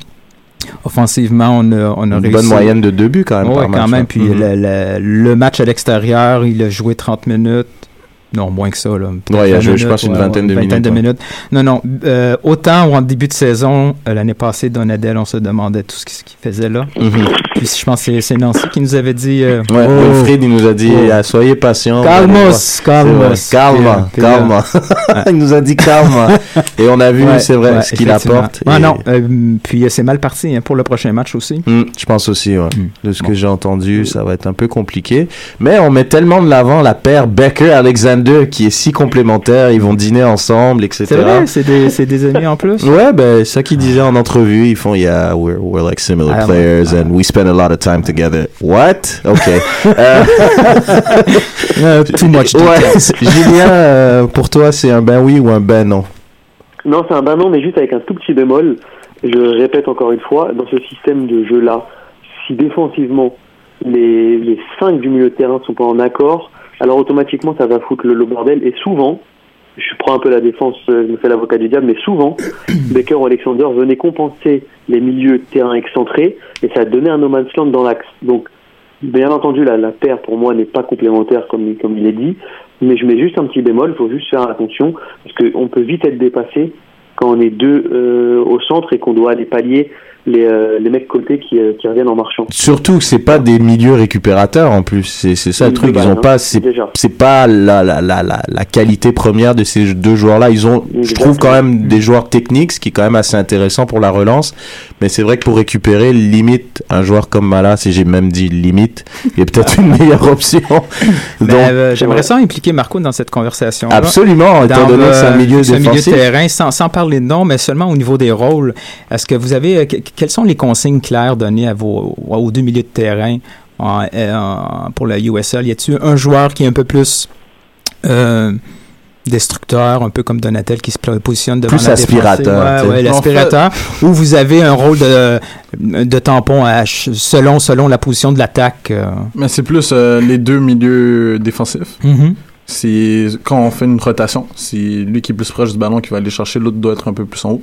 Offensivement, on a, on a Une réussi. bonne moyenne de deux buts, quand même. Ouais, par quand match, même. hein. Puis Mhm. le, le- le match à l'extérieur, il a joué 30 minutes. Non, moins que ça. Là. Ouais, il a 20 joué, je minutes, pense, une ouais, vingtaine de ouais, minutes, ouais. minutes. Non, non. euh, autant en début de saison, euh, l'année passée, Donadel, on se demandait tout ce qu'il faisait là. Mhm. Puis je pense que c'est- Nancy qui nous avait dit euh, Ouais, oh, Wilfried, il nous a dit Oh. ah, soyez patient. Calmos, calmos. Calma, Puis, euh, calma. il nous a dit calma. Et on a vu, Ouais, c'est vrai, ouais, ce qu'il apporte. Ah Et- non, euh, puis euh, c'est mal parti hein, pour le prochain match aussi. Hmm, je pense aussi, ouais. Hmm. De ce que j'ai entendu, ça va être un peu compliqué. Mais on met tellement de l'avant la paire Becker-Alexander qui est si complémentaire. Ils vont dîner ensemble, etc. C'est vrai, c'est des, c'est des amis en plus? Ouais, ben, ça qu'ils disaient en entrevue, ils font, yeah, we're, we're like similar Ah, players and we spend a lot of time together. What? Ok. Euh, too much ouais. Julien, euh, pour toi, c'est un ben oui ou un ben non? Non, c'est un ben non, mais juste avec un tout petit bémol. Je répète encore une fois, dans ce système de jeu-là, si défensivement les, les cinq du milieu de terrain sont pas en accord, alors automatiquement ça va foutre le, le bordel. Et souvent, je prends un peu la défense, euh, je me fais l'avocat du diable, mais souvent, Becker ou Alexander venaient compenser les milieux de terrain excentrés et ça donnait un no man's land dans l'axe. Donc, bien entendu, la, la paire pour moi n'est pas complémentaire comme, comme il est dit, mais je mets juste un petit bémol, il faut juste faire attention parce qu'on peut vite être dépassé quand on est deux euh, au centre et qu'on doit aller pallier les, euh, les mecs côté qui, euh, qui reviennent en marchant. Surtout que c'est pas des milieux récupérateurs en plus. C'est c'est ça le truc. bah, Ils ont hein, pas. C'est pas la, la, la, la, la qualité première de ces deux joueurs-là. Ils ont, je trouve quand même des joueurs techniques, ce qui est quand même assez intéressant pour la relance. Mais c'est vrai que pour récupérer, limite, un joueur comme Malas, et j'ai même dit limite, il y a peut-être une meilleure option. Donc, euh, J'aimerais ça impliquer Marco dans cette conversation. Absolument, étant donné que c'est un milieu milieu de défensif. terrain, sans, sans parler de nom, mais seulement au niveau des rôles. Est-ce que vous avez, euh, quelles sont les consignes claires données à vos, aux deux milieux de terrain en- en- pour la USL? Y a-t-il un joueur qui est un peu plus euh, destructeur, un peu comme Donatel qui se positionne devant Plus la aspirateur, Ouais, ouais, l'aspirateur. Ou vous avez un rôle de, de tampon à selon, selon la position de l'attaque. euh? Mais c'est plus euh, les deux milieux défensifs. C'est quand on fait une rotation, c'est lui qui est plus proche du ballon qui va aller chercher, l'autre doit être un peu plus en haut.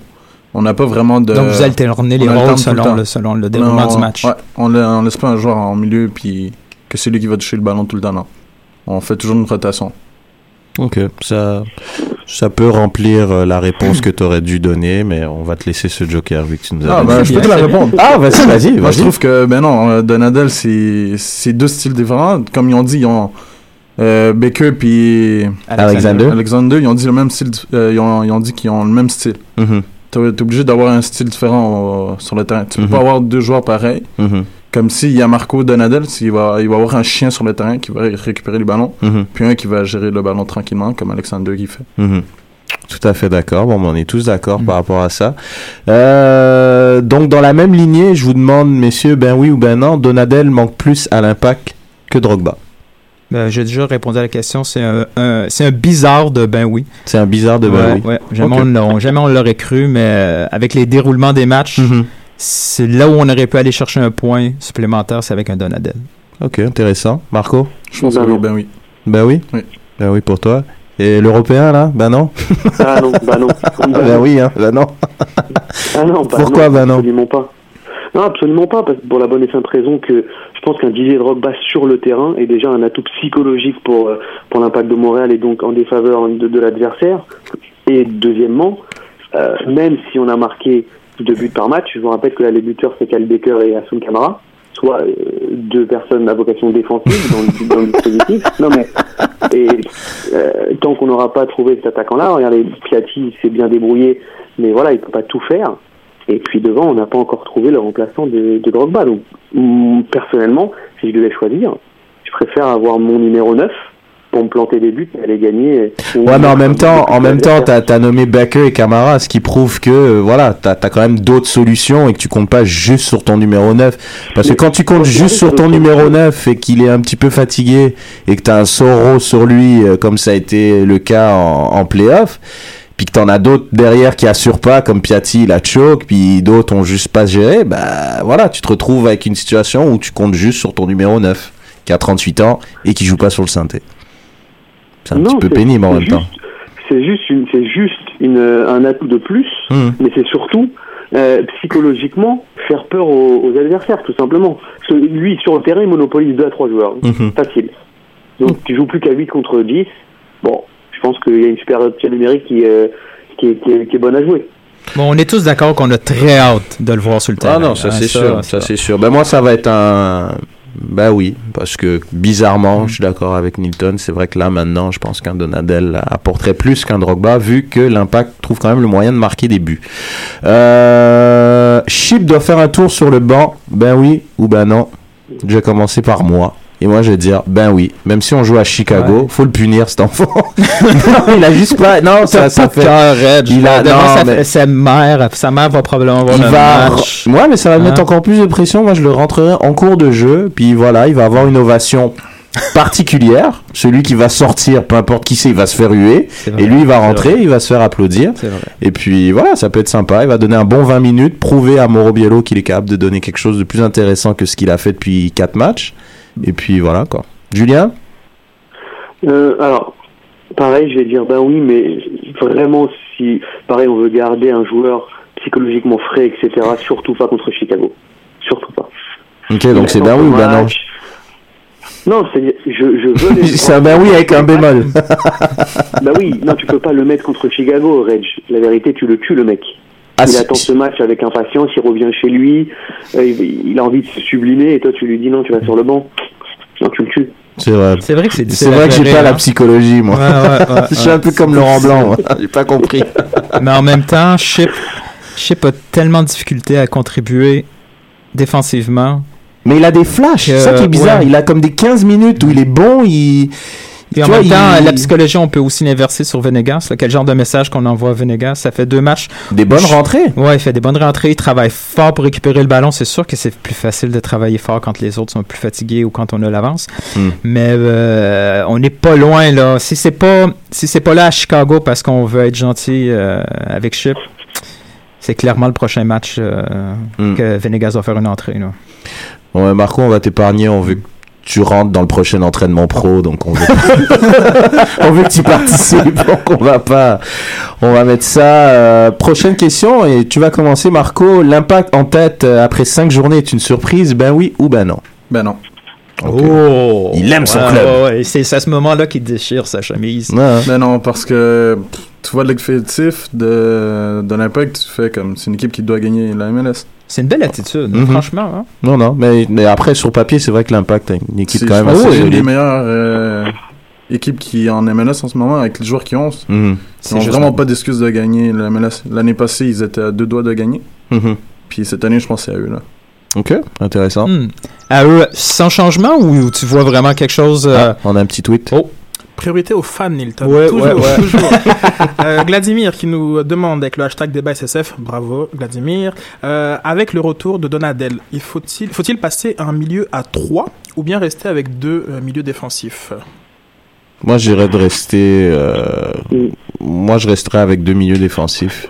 On n'a pas vraiment de. Donc vous alternez les rôles tout le selon temps. le, selon le déroulement Non, du match. Ouais, on, on laisse pas un joueur en milieu puis que c'est lui qui va toucher le ballon tout le temps. Non. On fait toujours une rotation. Ok, ça, ça peut remplir euh, la réponse que tu aurais dû donner, mais on va te laisser ce joker vu que tu nous as Ah, donné. ben, je peux te la répondre. Ah, vas-y, vas-y, Moi, je trouve que, ben non, euh, Donadel, c'est c'est deux styles différents. Comme ils ont dit, ils ont euh, Baker puis Alexander. Alexander, ils ont dit le même style. euh, ils, ont, ils ont dit qu'ils ont le même style. Mhm, T'es t'es obligé d'avoir un style différent euh, sur le terrain. Tu peux Mhm. pas avoir deux joueurs pareils. mhm, Comme s'il y a Marco Donadel, s'il va, il va avoir un chien sur le terrain qui va ré- récupérer les ballons, mhm, puis un qui va gérer le ballon tranquillement, comme Alexander qui fait. mhm. Tout à fait d'accord. Bon, on est tous d'accord Mhm. par rapport à ça. Euh, donc, dans la même lignée, je vous demande, messieurs, ben oui ou ben non, Donadel manque plus à l'impact que Drogba. Ben, J'ai déjà répondu à la question. C'est un, un- c'est un bizarre de ben oui. C'est un bizarre de ben Ouais, oui. ouais. Jamais, on l'a- jamais on l'aurait cru, mais euh, avec les déroulements des matchs, Mhm. c'est là où on aurait pu aller chercher un point supplémentaire, c'est avec un Donadel. Ok, intéressant. Marco? Je pense Ben que oui, ben oui. Ben oui? Oui. Ben oui pour toi. Et l'européen, là? Ben non? Ah non, bah non. Ben non. oui, hein Ben non. Ah non, bah Pourquoi non, bah non? Absolument pas. Non, absolument pas, parce que pour la bonne et simple raison que je pense qu'un Didier Drogba sur le terrain est déjà un atout psychologique pour, euh, pour l'impact de Montréal et donc en défaveur de, de l'adversaire. Et deuxièmement, euh, même si on a marqué deux buts par match, je vous rappelle que là, les buteurs, c'est Kyle Baker et Hassan Kamara, soit euh, deux personnes à vocation défensive dans le, dans le dispositif. Non mais, et euh, tant qu'on n'aura pas trouvé cet attaquant-là, regardez, Piatti s'est bien débrouillé, mais voilà, il peut pas tout faire. Et puis devant, on n'a pas encore trouvé le remplaçant de, de Drogba. Donc, mm, personnellement, si je devais choisir, je préfère avoir mon numéro 9 pour me planter des buts et aller gagner. Ouais, mais en même temps, en même temps, t'as as nommé Baker et Camara, ce qui prouve que euh, voilà, t'as as quand même d'autres solutions et que tu comptes pas juste sur ton numéro 9. Parce que quand tu comptes juste sur ton numéro c'est- 9 et qu'il est un petit peu fatigué et que t'as un Soro sur lui, euh, comme ça a été le cas en, en playoff, puis que t'en as d'autres derrière qui assurent pas, comme Piatti, il a choke, puis d'autres ont juste pas géré, bah voilà, tu te retrouves avec une situation où tu comptes juste sur ton numéro 9, qui a 38 ans et qui joue pas sur le synthé. C'est un Non, petit peu pénible en même temps. C'est juste, une, c'est juste une, un atout de plus, Hum. mais c'est surtout euh, psychologiquement faire peur aux, aux adversaires, tout simplement. Parce que lui, sur le terrain, il monopolise 2 à 3 joueurs. Mhm. Facile. Donc tu joues plus qu'à 8 contre 10. Bon, je pense qu'il y a une supériorité numérique qui, euh, qui, est, qui, est, qui est bonne à jouer. Bon, on est tous d'accord qu'on a très hâte de le voir sur le terrain. Ah non, ça hein, c'est sûr, ça c'est sûr. Ben moi ça va être un ben oui, parce que bizarrement, je suis d'accord avec Nilton, c'est vrai que là maintenant, je pense qu'un Donadel apporterait plus qu'un Drogba vu que l'impact trouve quand même le moyen de marquer des buts. Euh, Chip doit faire un tour sur le banc. Ben oui ou ben non? Je vais commencer par moi. Et moi, je vais dire, ben oui, même si on joue à Chicago, Ouais. faut le punir, cet enfant. non, il a juste pas, non, ça, ça fait, il a, non, sa, mais- sa mère, sa mère va probablement voir il le va match. ouais mais ça va mettre Hein? encore plus de pression. Moi je le rentrerai en cours de jeu. Puis voilà il va avoir une ovation particulière. Celui qui va sortir peu importe qui c'est il va se faire huer. Vrai, et lui il va rentrer il va se faire applaudir. Et puis voilà ça peut être sympa. Il va donner un bon 20 minutes prouver à Mauro Biello qu'il est capable de donner quelque chose de plus intéressant que ce qu'il a fait depuis 4 matchs et puis voilà quoi Julien Euh, alors, pareil, je vais dire ben oui, mais vraiment, si, pareil, on veut garder un joueur psychologiquement frais, etc., surtout pas contre Chicago. Surtout pas. ok donc c'est ben oui ou ben non. Non, je, je veux c'est un ben oui avec un bémol Bah oui, non, tu peux pas le mettre contre Chicago, Reg. La vérité, tu le tues, le mec. Ah, il attend ce match avec impatience, il revient chez lui, euh, il, a envie de se sublimer et toi tu lui dis non, tu vas sur le banc. Non, tu le tues. C'est vrai. C'est vrai que c'est C'est vrai que j'ai pas la hein. psychologie, moi. Ouais, ouais, ouais, je suis ouais. un peu comme Laurent Blanc, moi. j'ai pas compris. Mais en même temps, Chip, Chip a tellement de difficultés à contribuer défensivement. Mais il a des flashs, c'est ça qui est bizarre. ouais. Il a comme des 15 minutes où il est bon, il. Puis en vois, même temps, il- la psychologie, on peut aussi l'inverser sur Venegas. Quel genre de message qu'on envoie à Venegas? Ça fait deux matchs. Des bonnes rentrées. Ouais, il fait des bonnes rentrées, il travaille fort pour récupérer le ballon. C'est sûr que c'est plus facile de travailler fort quand les autres sont plus fatigués ou quand on a l'avance. Hmm. Mais euh, on n'est pas loin là. Si c'est pas si c'est pas là à Chicago parce qu'on veut être gentil euh, avec Chip, c'est clairement le prochain match euh, Hmm. que Venegas va faire une entrée. Là. Ouais, Marco, on va t'épargner. On veut que tu rentres dans le prochain entraînement pro, donc on veut, que tu participes. Donc on va pas, on va mettre ça. euh, prochaine question et tu vas commencer, Marco. L'impact en tête euh, après cinq journées est une surprise? Ben oui ou ben non? Ben non. Oh! Il aime son Ouais, club. ouais, ouais. C'est à ce moment-là qu'il déchire sa chemise. Ouais. Ben non, parce que tu vois l'effectif de, de l'impact, tu fais comme c'est une équipe qui doit gagner la MLS. C'est une belle attitude, Mhm. franchement. hein. Non, non, mais, mais après sur papier, c'est vrai que l'impact est une équipe C'est quand même assez c'est une des meilleures euh, équipes qui est en MLS en ce moment avec les joueurs qui ont. Mhm. Ils n'ont vraiment pas d'excuses de gagner la MLS. L'année passée, ils étaient à deux doigts de gagner. Mhm. Puis cette année, je pense c'est à eux. Là. Ok, intéressant. Hmm. À eux, sans changement ou tu vois vraiment quelque chose euh, Ah, on a un petit tweet. Oh. Priorité aux fans, Nilton. Ouais, toujours, ouais, ouais. toujours. Euh, Vladimir qui nous demande avec le hashtag débat SSF, bravo Vladimir, euh, avec le retour de Donadel, il faut-il faut-il passer un milieu à 3 ou bien rester avec deux euh, milieux défensifs? Moi, j'irais de rester. Moi, je resterais avec deux milieux défensifs.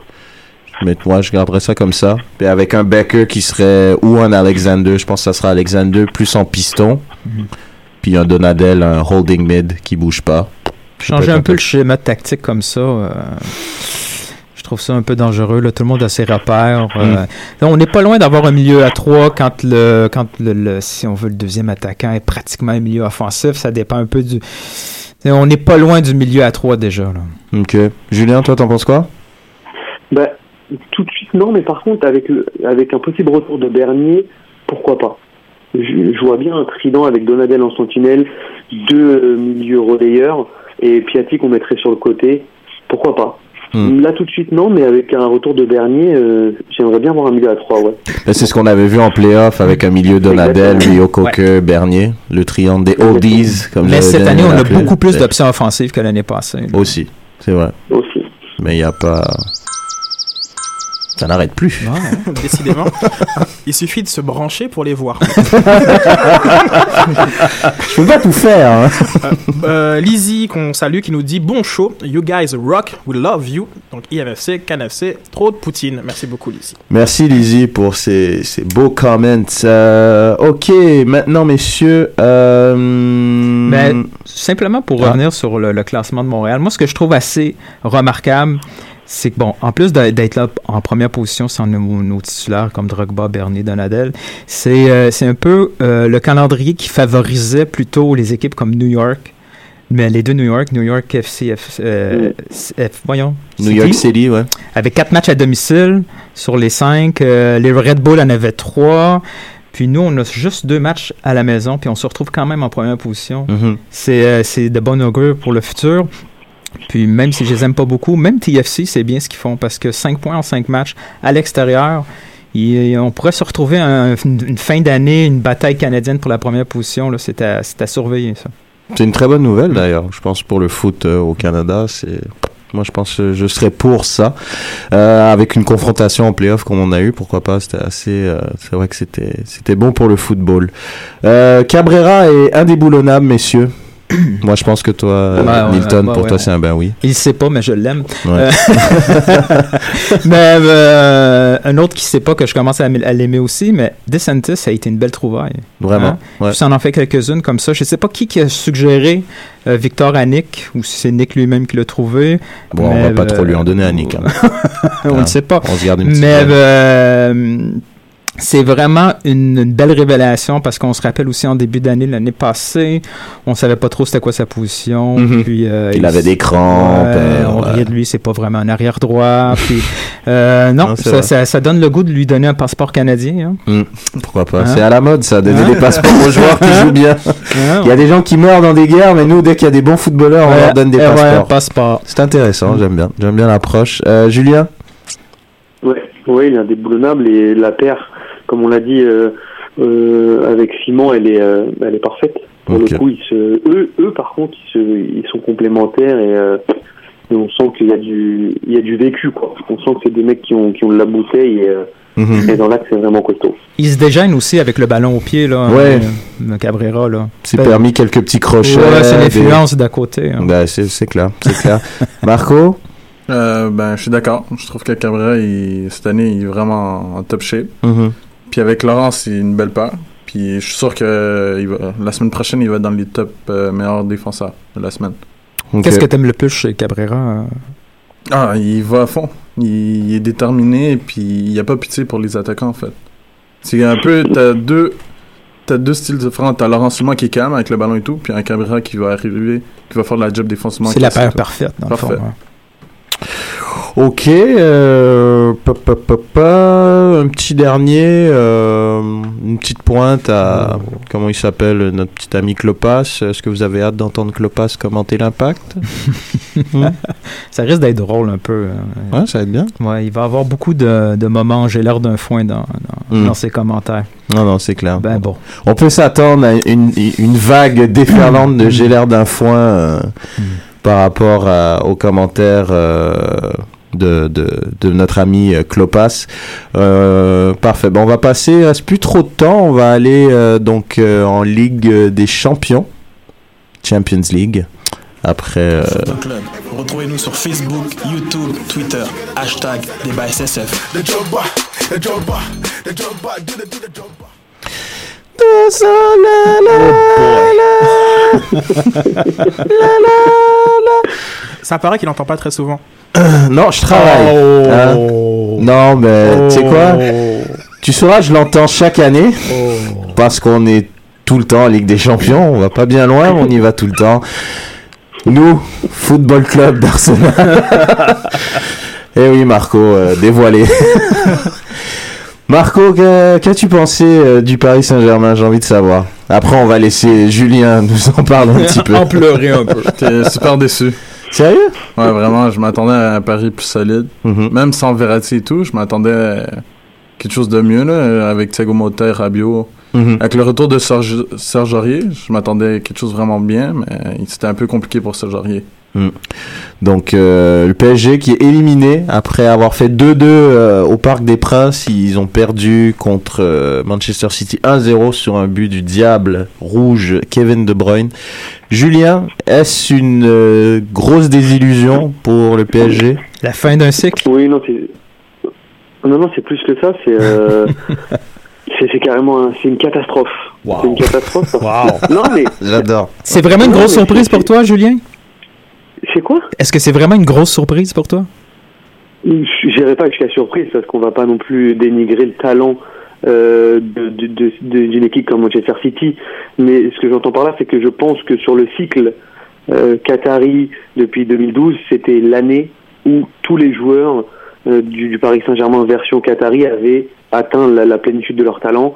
Mais moi, je garderais ça comme ça. Puis avec un Becker qui serait ou un Alexander, je pense que ça sera Alexander plus en piston. Mhm. Puis un Donadel, un holding mid qui bouge pas. changer un peu le schéma tactique comme ça? euh, je trouve ça un peu dangereux. Là. Tout le monde a ses repères. Mm. euh, là, on n'est pas loin d'avoir un milieu à 3 quand le quand le, le- si on veut le deuxième attaquant est pratiquement un milieu offensif. Ça dépend un peu du. T'sais, On n'est pas loin du milieu à 3 déjà. Là. Ok. Julien, toi, t'en penses quoi? Bah, tout de suite, non, mais par contre, avec, le, avec un possible retour de Bernier, pourquoi pas je, je vois bien un trident avec Donadel en sentinelle, deux euh, milieux relayeurs, et Piatti qu'on mettrait sur le côté. Pourquoi pas Hmm. Là, tout de suite, non, mais avec un retour de Bernier, euh, j'aimerais bien voir un milieu à trois, ouais. Ben, C'est ce qu'on avait vu en playoff avec un milieu Donadel, Exactement. Rio Coque, Bernier. Le triangle des oldies, comme Mais cette année, on a beaucoup plus Ouais. d'options offensives que l'année passée. là. Aussi, c'est vrai. Aussi. Mais il n'y a pas. Ça n'arrête plus. Décidément, il suffit de se brancher pour les voir. Je peux pas tout faire. hein. Euh, Lizzie, qu'on salue, qui nous dit bon show, you guys rock, we love you. Donc IMFC, CanFC, trop de Poutine. Merci beaucoup, Lizzie. Merci Lizzie pour ces, ces beaux comments. Euh, ok, maintenant messieurs. Euh, Mais simplement pour Ah. revenir sur le, le classement de Montréal, moi, ce que je trouve assez remarquable, c'est que, bon, en plus d'être là en première position sans nos, nos titulaires comme Drogba, Bernier, Donadel, c'est euh, c'est un peu euh, le calendrier qui favorisait plutôt les équipes comme New York. Mais les deux New York, New York FC, F, euh, F- voyons. New York City, ouais. Avec quatre matchs à domicile sur les cinq. euh, les Red Bull en avaient trois. Puis nous, on a juste deux matchs à la maison, puis on se retrouve quand même en première position. Mhm. C'est euh, c'est de bon augure pour le futur. Puis même si je les aime pas beaucoup, même TFC, c'est bien ce qu'ils font parce que 5 points en 5 matchs à l'extérieur, on pourrait se retrouver un- une, fin d'année, une bataille canadienne pour la première position. C'est à, surveiller, ça. C'est une très bonne nouvelle d'ailleurs. Je pense pour le foot euh, au Canada, c'est. Moi, je pense que je serais pour ça. Euh, avec une confrontation en playoff comme on a eu, pourquoi pas C'était assez. euh, c'est vrai que c'était c'était bon pour le football. Cabrera est indéboulonnable, messieurs. Moi, je pense que toi, Milton, pour ouais, toi, on- c'est un ben oui. Il sait pas, mais je l'aime. Ouais. Euh, mais euh, un autre qui sait pas que je commence à, l'aimer aussi, mais DeSantis a été une belle trouvaille. Vraiment. Hein? Ouais. Puis ça en fait quelques-unes comme ça. Je sais pas qui, qui a suggéré euh, Victor à Nick, ou si c'est Nick lui-même qui l'a trouvé. Bon, on Mais, va pas trop lui en donner à Nick. hein. on Hein? ne sait pas. On se garde une petite. Mais c'est vraiment une, une belle révélation parce qu'on se rappelle aussi en début d'année l'année passée, on savait pas trop c'était quoi sa position. Mhm. Puis euh, Il avait des crampes, Ouais, euh, on ouais. riait de lui, c'est pas vraiment un arrière droit. puis euh, non, ça, ça, ça donne le goût de lui donner un passeport canadien. hein. Hmm, Pourquoi pas Hein? C'est à la mode ça, donner Hein? des passeports aux joueurs qui Hein? jouent bien. Il y a des gens qui meurent dans des guerres, mais nous, dès qu'il y a des bons footballeurs, on Ouais, leur donne des et ouais, passeports. passeport. C'est intéressant, j'aime bien. J'aime bien l'approche. Euh, Julien? Ouais, ouais, il est indéboulonnable et la paire, comme on l'a dit, euh, euh, avec Simon, elle est, euh, elle est parfaite. Pour le coup, ils se, eux, eux, par contre, ils, se, ils sont complémentaires et, euh, et on sent qu'il y a du, il y a du vécu, quoi. On sent que c'est des mecs qui ont, qui ont de la bouteille et, euh, Mhm. et dans l'axe, c'est vraiment costaud. Il se dégaine aussi avec le ballon au pied, là. Ouais. euh, Cabrera, là. C'est permis quelques petits crochets. Ouais, c'est l'influence d'à côté. hein. Ben, c'est c'est clair, c'est clair. Marco? Euh, ben, je suis d'accord. Je trouve que Cabrera, il- cette année, il est vraiment en top shape. Mhm. Puis avec Laurent, c'est une belle paire. Puis je suis sûr que il va- la semaine prochaine, il va être dans les top euh, meilleurs défenseurs de la semaine. Qu'est-ce que t'aimes le plus chez Cabrera? euh? Ah, il va à fond. Il, il est déterminé, puis il n'y a pas pitié pour les attaquants, en fait. C'est un peu, t'as deux, t'as deux styles différents. T'as Laurent Simon qui est calme avec le ballon et tout, puis un Cabrera qui va arriver, qui va faire de la job défensivement. C'est la paire parfaite, dans Parfait. le fond. hein. Ok, euh, pa, pa, pa, pa, un petit dernier, euh, une petite pointe à, comment il s'appelle, notre petit ami Clopas. Est-ce que vous avez hâte d'entendre Clopas commenter l'impact? Ça risque d'être drôle un peu. euh, Ouais, ça va être bien. Ouais, il va avoir beaucoup de, de moments, j'ai l'air d'un foin dans, dans, Mm. dans ses commentaires. Non, non, c'est clair. Ben bon. On peut s'attendre à une, une vague déferlante de j'ai l'air d'un foin euh, par rapport à- aux commentaires euh, de, de, de notre ami euh, Clopas. Euh, parfait. Bon, on va passer, il reste plus trop de temps. On va aller euh, donc euh, en Ligue des Champions, Champions League. Après, euh, Club. Retrouvez-nous sur Facebook, YouTube, Twitter, hashtag débat SSF. Ça paraît qu'il n'entend pas très souvent. non, je travaille. Hein Non, mais tu sais quoi? Tu sauras, je l'entends chaque année parce qu'on est tout le temps en Ligue des Champions. On va pas bien loin, mais on y va tout le temps. Nous, Football Club d'Arsenal. Eh oui, Marco, euh, dévoilé. Marco, qu'as-tu pensé euh, du Paris Saint-Germain? J'ai envie de savoir. Après, on va laisser Julien nous en parler un petit peu. En pleurer un peu. J'étais super déçu. Sérieux? Ouais, vraiment, je m'attendais à un pari plus solide. Mhm. Même sans Verratti et tout, je m'attendais à quelque chose de mieux, là, avec Thiago Motta et Rabiot. Mhm. Avec le retour de Serge, Serge Aurier, je m'attendais à quelque chose vraiment bien, mais c'était un peu compliqué pour Serge Aurier. Donc euh, le PSG qui est éliminé après avoir fait 2-2 euh, au Parc des Princes, ils ont perdu contre euh, Manchester City 1-0 sur un but du diable rouge Kevin De Bruyne. Julien, est-ce une euh, grosse désillusion pour le PSG La fin d'un cycle? Oui, non, c'est. Non, non, c'est plus que ça, c'est. euh, carrément un- c'est une catastrophe. C'est une catastrophe. parce- Non, mais J'adore. C'est vraiment une grosse surprise pour toi, Julien? C'est quoi Est-ce que c'est vraiment une grosse surprise pour toi? Je n'irai pas jusqu'à surprise parce qu'on va pas non plus dénigrer le talent euh, de- de- de- de- d'une équipe comme Manchester City. Mais ce que j'entends par là, c'est que je pense que sur le cycle euh, Qatari depuis 2012, c'était l'année où tous les joueurs euh, du, du Paris Saint-Germain version Qatari avaient atteint la, la plénitude de leur talent.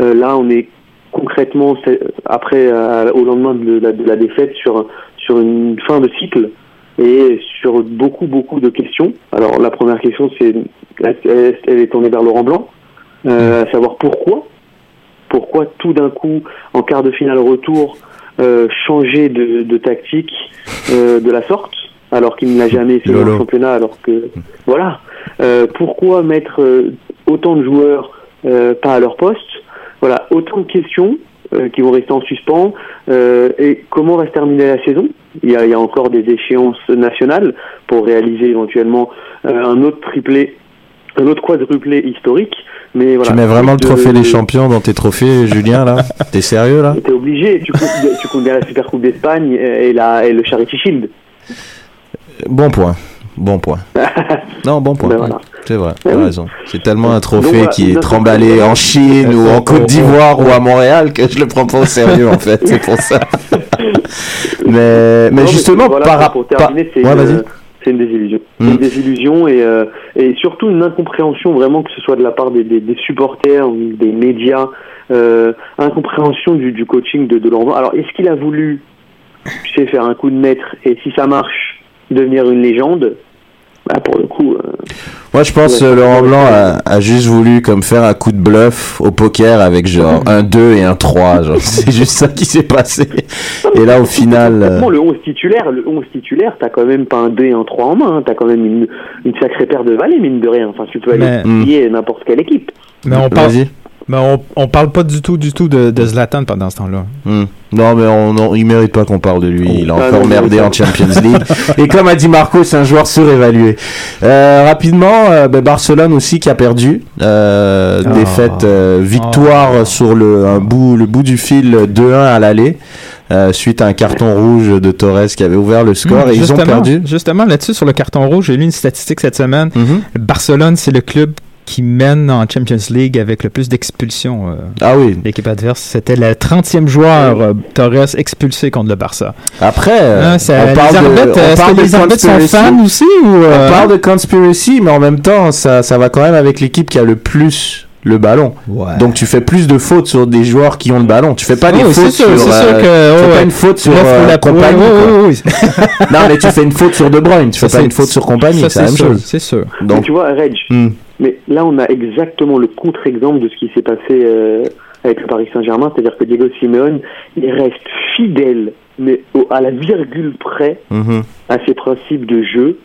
Euh, là, on est concrètement après au lendemain de la, de la défaite sur sur une fin de cycle et sur beaucoup beaucoup de questions. Alors la première question c'est elle, elle est tournée vers Laurent Blanc, euh, à savoir pourquoi? Pourquoi tout d'un coup en quart de finale retour euh, changer de, de tactique euh, de la sorte alors qu'il ne l'a jamais fait dans le championnat alors que voilà. Pourquoi mettre autant de joueurs pas à leur poste? Voilà autant de questions qui vont rester en suspens. Euh, et comment va se terminer la saison? Il y, a, il y a encore des échéances nationales pour réaliser éventuellement euh, un autre triplé un autre quadruplé historique. Mais voilà. Tu mets vraiment le De- trophée des de- champions dans tes trophées, Julien, là? T'es sérieux, là? T'es obligé, tu comptes, tu comptes bien la Super Coupe d'Espagne et, la, et le Charity Shield. Bon point. Bon point. Non, bon point. Voilà. C'est vrai, t'as oui. raison. C'est tellement un trophée qui est tremballé en Chine ou en Côte d'Ivoire ou à Montréal que je le prends pas au sérieux en fait, c'est pour ça. mais, mais Non, justement, voilà, par pour- rapport. pour terminer, c'est Ouais, une, vas-y. c'est une désillusion. Mm. Une désillusion et, euh, et surtout une incompréhension vraiment que ce soit de la part des, des, des supporters ou des médias, euh, incompréhension du, du coaching de, de Laurent. Alors, est-ce qu'il a voulu, tu sais, faire un coup de maître et si ça marche, devenir une légende bah, Pour le coup, euh, Moi, je pense que Laurent Blanc a, a juste voulu comme faire un coup de bluff au poker avec genre un 2 et un 3. Genre, c'est juste ça qui s'est passé. Et là, au final. euh, le 11 titulaire, le 11 titulaire, t'as quand même pas un 2 et un 3 en main, hein. t'as quand même une, une sacrée paire de valets, mine de rien. Enfin, tu peux aller Mais- Mm. plier n'importe quelle équipe. Mais on parle, Vas-y. Mais on, on parle pas du tout, du tout de, de Zlatan pendant ce temps-là. Hmm. Non, mais on, on- il mérite pas qu'on parle de lui. Il a Ah, encore non, merdé non, en Champions League. Et comme a dit Marco, c'est un joueur surévalué. Euh, rapidement, euh, ben, Barcelone aussi qui a perdu. Euh, Ah. Défaite, euh, victoire Ah. sur le, un bout, le bout du fil 2-1 à l'aller. euh, suite à un carton rouge de Torres qui avait ouvert le score. Et ils ont justement- perdu. Justement, là-dessus, sur le carton rouge, j'ai lu une statistique cette semaine. Mhm. Barcelone, c'est le club qui mène en Champions League avec le plus d'expulsions. euh, Ah oui. L'équipe adverse, c'était le 30e joueur, euh, Torres, expulsé contre le Barça. Après, euh, Hein, ça- on les parle de, arbitres, on est-ce parle que de les arbitres sont fans aussi ou euh, On parle de conspiracy, mais en même temps, ça, ça va quand même avec l'équipe qui a le plus le ballon. Ouais. Donc tu fais plus de fautes sur des joueurs qui ont le ballon. Tu fais pas des Oh, fautes sûr, sur. c'est sûr euh, que tu oh, fais pas ouais. une faute sur euh, la compagnie. ouais. Non, mais tu fais une faute sur De Bruyne. Tu fais pas une faute sur compagnie. C'est la même sûr, chose. C'est sûr. Mais Donc, tu vois, Reg, hmm. Mais là, on a exactement le contre-exemple de ce qui s'est passé euh, avec le Paris Saint-Germain, c'est-à-dire que Diego Simeone, il reste fidèle, mais au- à la virgule près, Mhm. à ses principes de jeu,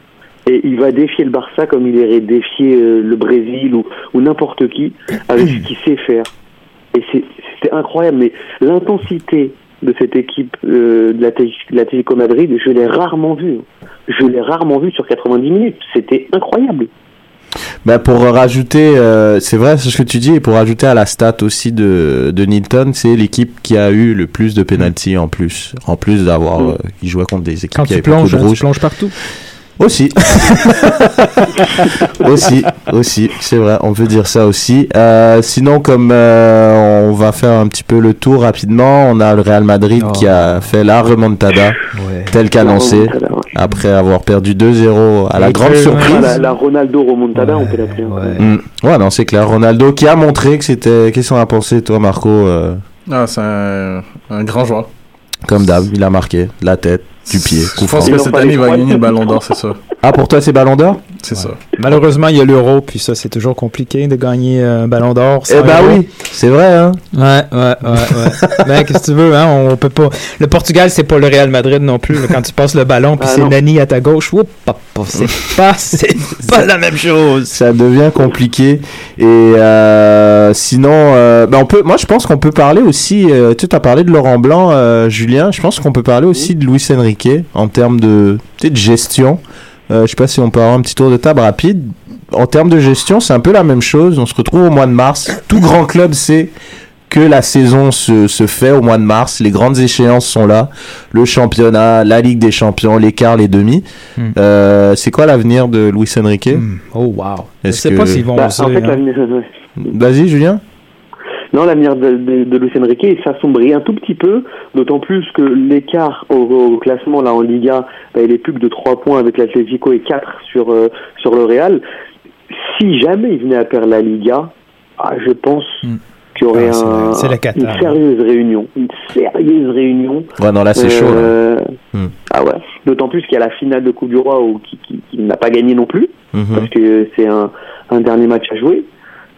et il va défier le Barça comme il irait défier euh, le Brésil ou, ou n'importe qui, avec ce qu'il sait faire. Et c'est- c'était incroyable, mais l'intensité de cette équipe euh, de l'Atlético Madrid, je l'ai rarement vue. Je l'ai rarement vue sur 90 minutes. C'était incroyable. Bah, pour rajouter, euh, c'est vrai ce que tu dis, et pour rajouter à la stat aussi de, de Nilton, c'est l'équipe qui a eu le plus de penalty en plus. En plus d'avoir, Mm. euh, qui jouait contre des équipes Quand qui tu avaient beaucoup de tu rouge. plonges partout. Aussi. aussi, aussi, c'est vrai, on peut dire ça aussi. Euh, sinon, comme euh, on va faire un petit peu le tour rapidement, on a le Real Madrid Oh. qui a fait la remontada, Ouais. tel qu'annoncé, Remontada, ouais. après avoir perdu 2-0 à la Et grande surprise. la, la Ronaldo remontada, on peut l'appeler. Ouais. Mm. Ouais, non, c'est clair. Ronaldo qui a montré que c'était. Qu'est-ce qu'on a pensé, toi, Marco euh, Ah, c'est un, un grand joueur. Comme d'hab, il a marqué de la tête, du pied, Je pense que cette année, il va gagner le ballon d'or, c'est ça. Ah, pour toi, c'est Ballon d'Or? C'est ça. Malheureusement, il y a l'euro, puis ça, c'est toujours compliqué de gagner euh, un ballon d'or. Eh euro. oui, c'est vrai, hein. Ouais, ouais, ouais, ouais. ben, qu'est-ce que tu veux, hein? On peut pas. Le Portugal, c'est pas le Real Madrid non plus. Quand tu passes le ballon, puis Ah, c'est. Nani à ta gauche, pop, c'est pas, c'est pas la même chose. Ça devient compliqué. Et euh, sinon, euh, bah, on peut, moi, je pense qu'on peut parler aussi. Euh, tu as parlé de Laurent Blanc, euh, Julien. Je pense qu'on peut parler aussi de Luis Enrique en termes de gestion. Euh, je sais pas si on peut avoir un petit tour de table rapide. En termes de gestion, c'est un peu la même chose. On se retrouve au mois de mars. Tout grand club sait que la saison se, se fait au mois de mars. Les grandes échéances sont là. Le championnat, la Ligue des champions, les quarts, les demi. Hmm. Euh, c'est quoi l'avenir de Luis Enrique? Hmm. Oh, wow. Je sais que- pas s'ils vont Bah, en fait, hein. Vas-y, Julien. Non, l'avenir de, de, de Luis Enrique il s'assombrit un tout petit peu, d'autant plus que l'écart au, au classement là en Liga, bah, il est plus que de 3 points avec l'Atlético et 4 sur, euh, sur le Real. Si jamais il venait à perdre la Liga, ah, je pense Hmm. qu'il y aurait Ah, c'est- un- c'est la cata, une hein. sérieuse réunion. Une sérieuse réunion. Ouais, non, là, c'est chaud. là. Euh, Hmm. Ah ouais. D'autant plus qu'il y a la finale de Coupe du Roi où, qui, qui, qui n'a pas gagné non plus, Mhm. parce que c'est un, un dernier match à jouer.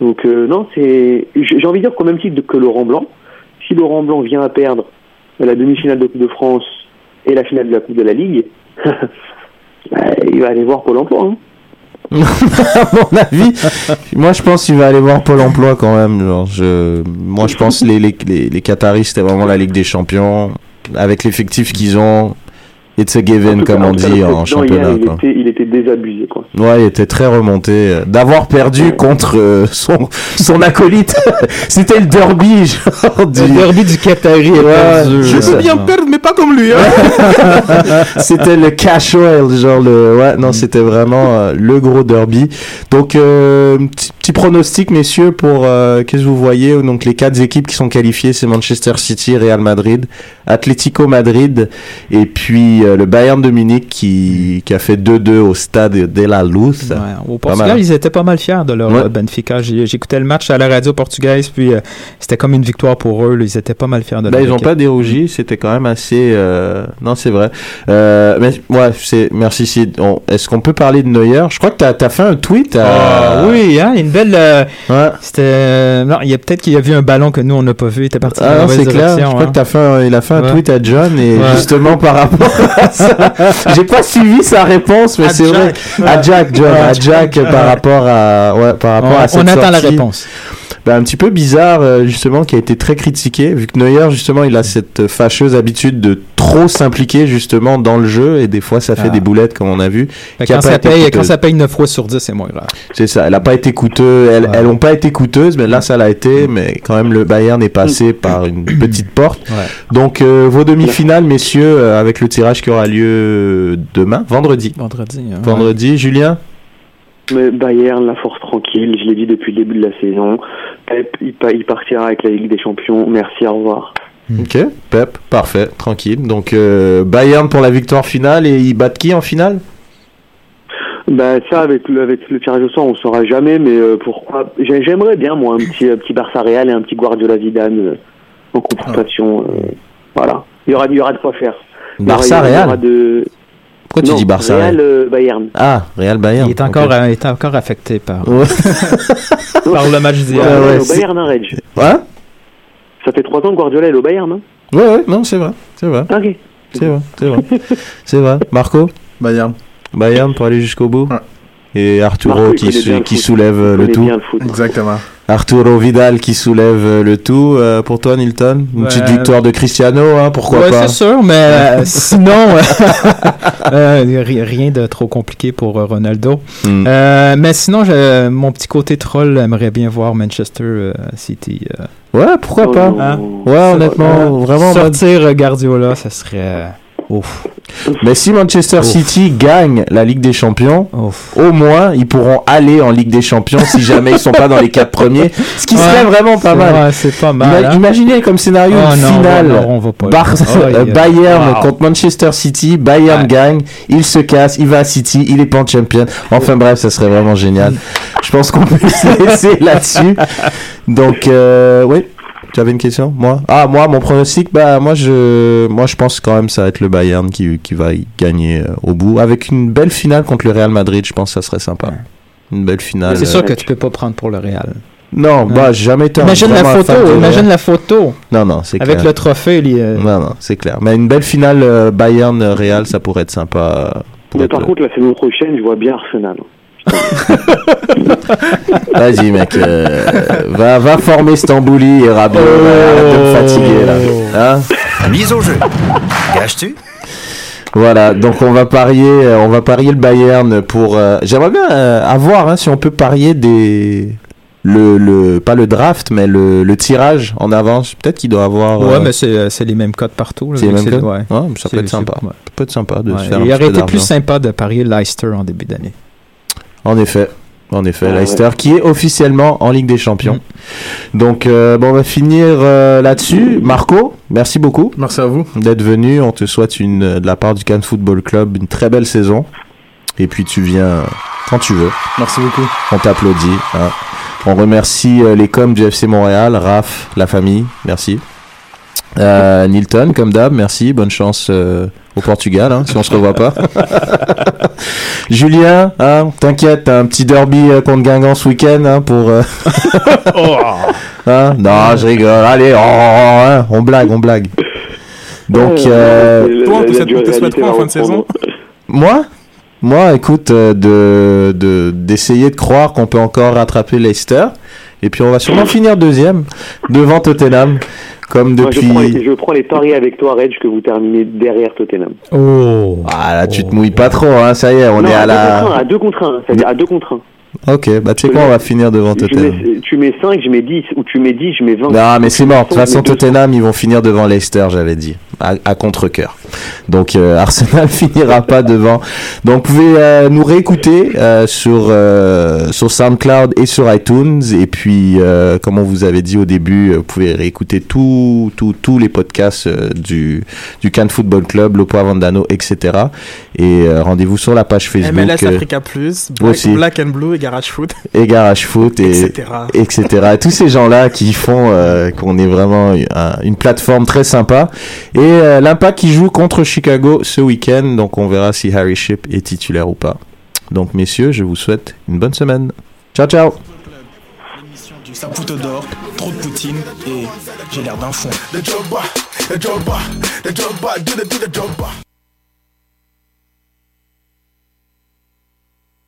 Donc euh, non, c'est. J'ai envie de dire qu'au même titre que Laurent Blanc, si Laurent Blanc vient à perdre la demi-finale de Coupe de France et la finale de la Coupe de la Ligue, bah, il va aller voir Pôle Emploi. Hein. à mon avis, moi je pense qu'il va aller voir Pôle emploi quand même. Genre, moi je pense les, les, les, les Qataris c'était vraiment la Ligue des Champions. Avec l'effectif qu'ils ont, It's a given, comme on dit en hier, championnat. il, quoi. était, il était désabusé, quoi. Ouais, il était très remonté. euh, D'avoir perdu contre euh, son, son acolyte. C'était le derby, genre, du... Le derby du Qatari Ouais, je peux bien perdre, mais pas comme lui. Hein. C'était le cash oil, genre le. Ouais, non, c'était vraiment euh, le gros derby. Donc, euh, petit, petit pronostic, messieurs, pour euh, qu'est-ce que vous voyez Donc, les quatre équipes qui sont qualifiées, c'est Manchester City, Real Madrid, Atlético Madrid, et puis euh, le Bayern de Munich qui, qui a fait 2-2 au stade de la Luz. Ouais, au Portugal, ils étaient pas mal fiers de leur Ouais. euh, Benfica. J'écoutais le match à la radio portugaise, puis euh, c'était comme une victoire pour eux. là. Ils étaient pas mal fiers de Là, leur ils n'ont pas dérougi, c'était quand même assez. euh, Non, c'est vrai. Euh, mais ouais, c'est merci Sid. On- Est-ce qu'on peut parler de Neuer? Je crois que tu as, fait un tweet. À... Ah, oui, hein, une belle. euh, Ouais. C'était. non, il y a peut-être qu'il a vu un ballon que nous on n'a pas vu. Il était parti Ah c'est clair. Je crois hein. que t'as fait un- il a fait un tweet à John et justement par rapport j'ai pas suivi sa réponse, mais c'est vrai. À Jack, John, à Jack par rapport à, ouais, par rapport On, à cette on attend la réponse. Ben, un petit peu bizarre, euh, justement, qui a été très critiqué, vu que Neuer, justement, il a cette fâcheuse habitude de trop s'impliquer, justement, dans le jeu, et des fois, ça fait Ah. des boulettes, comme on a vu. Qui quand, ça paye, quand ça paye 9 fois sur 10, c'est moins grave. C'est ça, elle a pas été coûteuse, elles, Ouais. elles ont pas été coûteuses, mais là, ça l'a été, mais quand même, le Bayern est passé par une petite porte. Ouais. Donc, euh, vos demi-finales, messieurs, euh, avec le tirage qui aura lieu demain, vendredi. Vendredi. hein. Vendredi, Julien? Mais Bayern, la force tranquille, je l'ai dit depuis le début de la saison. Pep, il, pa- il partira avec la Ligue des Champions. Merci, au revoir. Ok, Pep, parfait, tranquille. Donc, euh, Bayern pour la victoire finale, et ils battent qui en finale? Bah ça, avec le, avec le tirage au sort, on saura jamais, mais euh, pourquoi? J'ai- J'aimerais bien, moi, un petit, un petit Barça Real et un petit Guardiola Zidane euh, en confrontation. voilà. Il y aura, il y aura de quoi faire. Barça, il y aura Real de... Pourquoi tu dis Barça Real, euh, Bayern. Ah, Real Bayern. Il est encore, euh, il est encore affecté par, Ouais. par le match Ouais, d'hier. Ah ouais, au Bayern, hein, Reg. Ouais, Ça fait trois ans que Guardiola est au Bayern, hein ouais, ouais, non, c'est vrai, c'est vrai, Ok. c'est vrai, c'est vrai. c'est vrai. Marco Bayern. Bayern pour aller jusqu'au bout Ouais. Et Arturo Marco, qui, soulève Il le tout. bien le foot. Exactement. Arturo Vidal qui soulève euh, le tout. Euh, pour toi, Nilton? Une Ouais. petite victoire de Cristiano, hein, pourquoi ouais, pas? c'est sûr, mais euh, sinon, euh, ri- rien de trop compliqué pour Ronaldo. Hmm. Mais sinon, je- mon petit côté troll aimerait bien voir Manchester City Ouais, pourquoi pas? Hein? Ouais, honnêtement, vraiment. sortir Guardiola, ça serait ouf, Mais si Manchester Ouf. City gagne la Ligue des Champions, ouf. au moins ils pourront aller en Ligue des Champions si jamais ils sont pas dans les quatre premiers, ce qui serait vraiment pas mal. ouais, c'est pas mal. Ima- hein. Imaginez comme scénario Oh, une non, finale. on va- non, on va pas le Bar- faire. euh, Bayern wow. contre Manchester City, Bayern Ouais. gagne, il se casse, il va à City, il est pas en champion. Enfin bref, ça serait vraiment génial. Je pense qu'on peut se laisser là-dessus. Donc euh, oui, tu avais une question? Moi? Ah moi mon pronostic bah moi je moi je pense quand même ça va être le Bayern qui qui va gagner euh, au bout avec une belle finale contre le Real Madrid, je pense que ça serait sympa. Une belle finale. C'est euh, sûr que tu peux pas prendre pour le Real. Non, bah j'ai jamais été Imagine la photo, imagine la photo Non non, c'est avec le trophée. les, euh, Non, non, c'est clair. Mais une belle finale euh, Bayern-Real, ça pourrait être sympa. euh, pour Mais être- par contre, la saison prochaine, je vois bien Arsenal. Vas-y, mec. euh, va, va former Stambouli et Rabiot. Arrête de fatiguer, là. Hein Mise au jeu. Gages-tu? voilà, donc on va parier, euh, on va parier le Bayern pour. euh, J'aimerais bien euh, avoir, hein, si on peut parier des. Le, le, pas le draft, mais le, le tirage en avance. Peut-être qu'il doit avoir. Ouais, euh, mais c'est c'est les mêmes codes partout. c'est les mêmes codes? ouais. Ouais, ça peut être sympa. Ça peut être sympa de Ouais, se faire un Il aurait été plus sympa de parier Leicester en début d'année. En effet. En effet, Ah, Leicester qui est officiellement en Ligue des Champions. Donc, euh, bon, on va finir euh, là-dessus. Marco, merci beaucoup Merci à vous. d'être venu. On te souhaite une, euh, de la part du Cannes Football Club une très belle saison. Et puis tu viens quand tu veux. Merci beaucoup. On t'applaudit. hein. On remercie euh, les coms du FC Montréal, Raph, la famille, merci. Euh, Nilton, comme d'hab, merci. Bonne chance euh, au Portugal, hein, si on se revoit pas. Julien, hein, t'inquiète, un petit derby euh, contre Guingamp ce week-end hein, pour. euh, hein non, je rigole. Allez, oh, oh, hein, on blague, on blague. Donc, euh, Toi, on te la souhaite- on te dualité souhaite quoi en fin de saison moi, moi, écoute, euh, de de- d'essayer de, croire qu'on peut encore rattraper Leicester. Et puis on va sûrement finir deuxième devant Tottenham comme Moi, je, depuis. prends les, je prends les paris avec toi, Reg, que vous terminez derrière Tottenham. Oh. Ah là, tu te mouilles pas trop, hein, ça y est, on non, est à à deux contre un, la. à deux contre un. C'est-à-dire à deux contre un. Ok, bah tu sais quoi, on va finir devant Tottenham. mets, tu mets 5, je mets 10, ou tu mets 10, je mets 20. Non, mais c'est mort. De toute façon, 200. Tottenham, ils vont finir devant Leicester, j'avais dit, à, à contre-cœur. Donc, euh, Arsenal finira pas devant. Donc, vous pouvez euh, nous réécouter euh, sur euh, sur SoundCloud et sur iTunes. Et puis, euh, comme on vous avait dit au début, euh, vous pouvez réécouter tous tous tous les podcasts euh, du du Cannes Football Club, Lopo Avandano, etc. Et euh, rendez-vous sur la page Facebook. MLS Africa Plus, Black, aussi. Black and Blue et Garage Foot. et Garage Foot et Etc. etc. Tous ces gens-là qui font euh, qu'on est vraiment un- une plateforme très sympa. Et euh, l'Impact qui joue contre Chicago ce week-end, donc on verra si Harry Ship est titulaire ou pas. Donc messieurs, je vous souhaite une bonne semaine. Ciao ciao. L'émission du Saputo d'or, trop de poutine et j'ai l'air d'un fond.